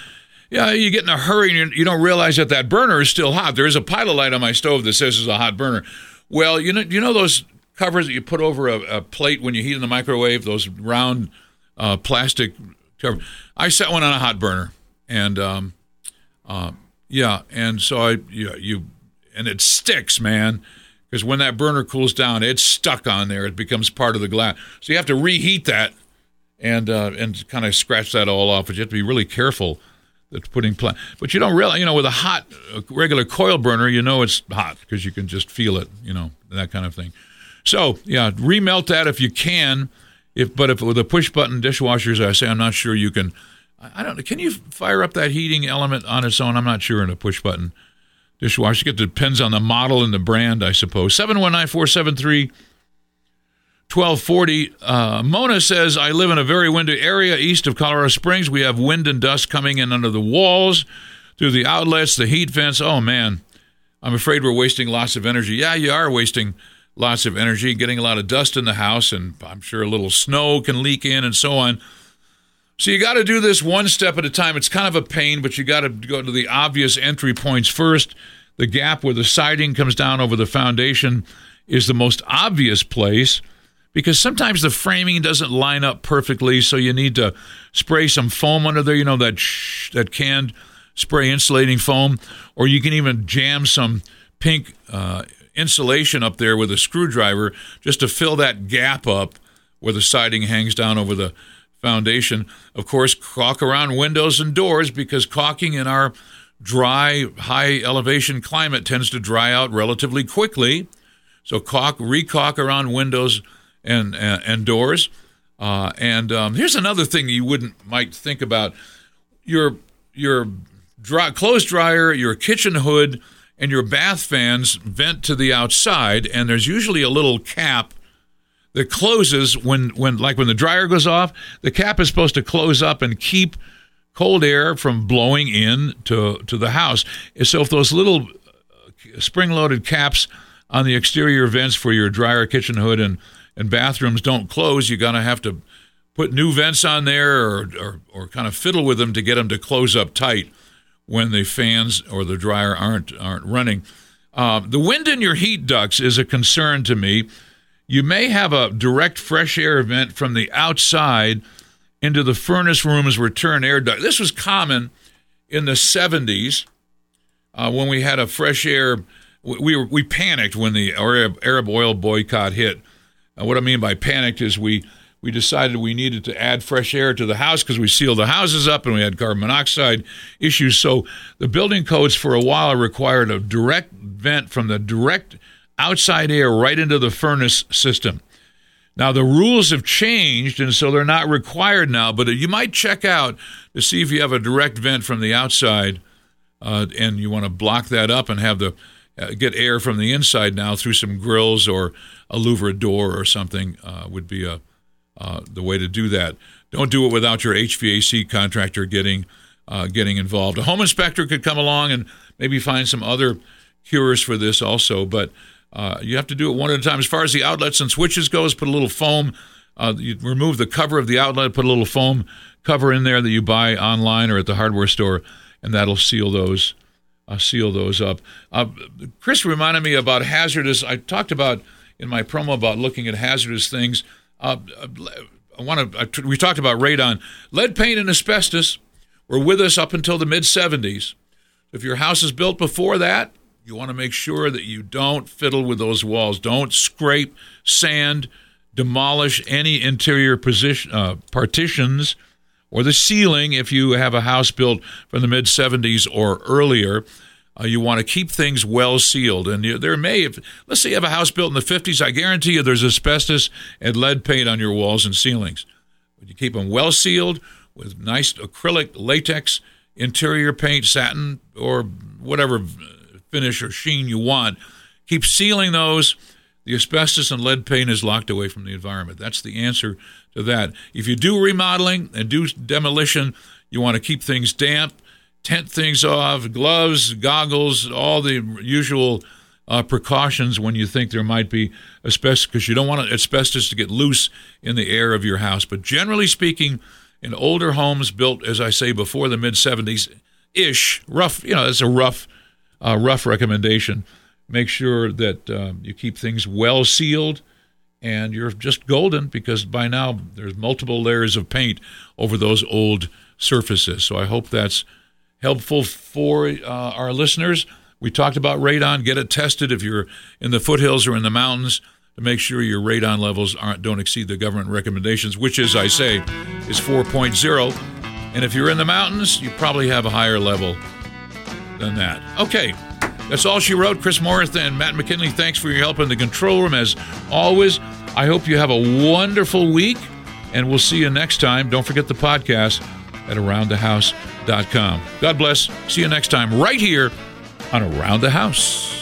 yeah, you get in a hurry and you don't realize that that burner is still hot. There is a pilot light on my stove that says it's a hot burner. Well, you know, you know those covers that you put over a, a plate when you heat in the microwave, those round uh, plastic cover. I set one on a hot burner, and um, uh, yeah, and so I you, you and it sticks, man because when that burner cools down, it's stuck on there. It becomes part of the glass. So you have to reheat that and uh, and kind of scratch that all off. But you have to be really careful that putting pla- But you don't realize, you know, with a hot regular coil burner, you know it's hot because you can just feel it, you know, that kind of thing. So yeah, remelt that if you can. If but if with a push button dishwashers, I say I'm not sure you can. I don't. Can you fire up that heating element on its own? I'm not sure in a push button dishwasher. It depends on the model and the brand, I suppose. 719 473 1240. Uh, Mona says, I live in a very windy area east of Colorado Springs. We have wind and dust coming in under the walls, through the outlets, the heat vents. Oh, man. I'm afraid we're wasting lots of energy. Yeah, you are wasting lots of energy, getting a lot of dust in the house, and I'm sure a little snow can leak in and so on. So you got to do this one step at a time. It's kind of a pain, but you got to go to the obvious entry points first. The gap where the siding comes down over the foundation is the most obvious place because sometimes the framing doesn't line up perfectly, so you need to spray some foam under there. You know that sh- that canned spray insulating foam, or you can even jam some pink uh, insulation up there with a screwdriver just to fill that gap up where the siding hangs down over the foundation. Of course, caulk around windows and doors because caulking in our dry, high elevation climate tends to dry out relatively quickly. So caulk, recaulk around windows and and, and doors. Uh, and um, here's another thing you wouldn't might think about: your your dry, clothes dryer, your kitchen hood, and your bath fans vent to the outside, and there's usually a little cap that closes when when like when the dryer goes off. The cap is supposed to close up and keep cold air from blowing in to to the house. So if those little uh, spring-loaded caps on the exterior vents for your dryer, kitchen hood, and and bathrooms don't close, you're gonna have to put new vents on there or, or, or kind of fiddle with them to get them to close up tight when the fans or the dryer aren't aren't running. Uh, the wind in your heat ducts is a concern to me. You may have a direct fresh air vent from the outside into the furnace room's return air duct. This was common in the 70s uh, when we had a fresh air. We, were, we panicked when the Arab, Arab oil boycott hit. Uh, what I mean by panicked is we we decided we needed to add fresh air to the house because we sealed the houses up and we had carbon monoxide issues. So the building codes for a while required a direct vent from the direct outside air right into the furnace system. Now the rules have changed and so they're not required now, but you might check out to see if you have a direct vent from the outside uh, and you want to block that up and have the uh, get air from the inside now through some grills or a louver door or something uh, would be a uh, the way to do that. Don't do it without your HVAC contractor getting uh, getting involved. A home inspector could come along and maybe find some other cures for this also, but uh, you have to do it one at a time. As far as the outlets and switches goes, put a little foam. Uh, you remove the cover of the outlet, put a little foam cover in there that you buy online or at the hardware store, and that'll seal those uh, seal those up. Uh, Chris reminded me about hazardous. I talked about in my promo about looking at hazardous things. Uh, I want to. We talked about radon, lead paint, and asbestos were with us up until the mid 70s. If your house is built before that, you want to make sure that you don't fiddle with those walls. Don't scrape, sand, demolish any interior position, uh, partitions or the ceiling if you have a house built from the mid 70s or earlier. Uh, you want to keep things well sealed. And you, there may, if, let's say you have a house built in the 50s, I guarantee you there's asbestos and lead paint on your walls and ceilings. But you keep them well sealed with nice acrylic, latex, interior paint, satin, or whatever finish or sheen you want. Keep sealing those. The asbestos and lead paint is locked away from the environment. That's the answer to that. If you do remodeling and do demolition, you want to keep things damp tent things off, gloves, goggles, all the usual uh, precautions when you think there might be asbestos, because you don't want asbestos to get loose in the air of your house. But generally speaking, in older homes built, as I say, before the mid 70s ish, rough, you know, it's a rough, uh, rough recommendation. Make sure that uh, you keep things well sealed and you're just golden because by now there's multiple layers of paint over those old surfaces. So I hope that's helpful for uh, our listeners. We talked about radon. Get it tested if you're in the foothills or in the mountains to make sure your radon levels aren't don't exceed the government recommendations, which is, I say, is 4.0. And if you're in the mountains, you probably have a higher level than that. Okay, that's all she wrote. Chris Morris and Matt McKinley, thanks for your help in the control room as always. I hope you have a wonderful week, and we'll see you next time. Don't forget the podcast at aroundthehouse.com. God bless. See you next time right here on Around the House.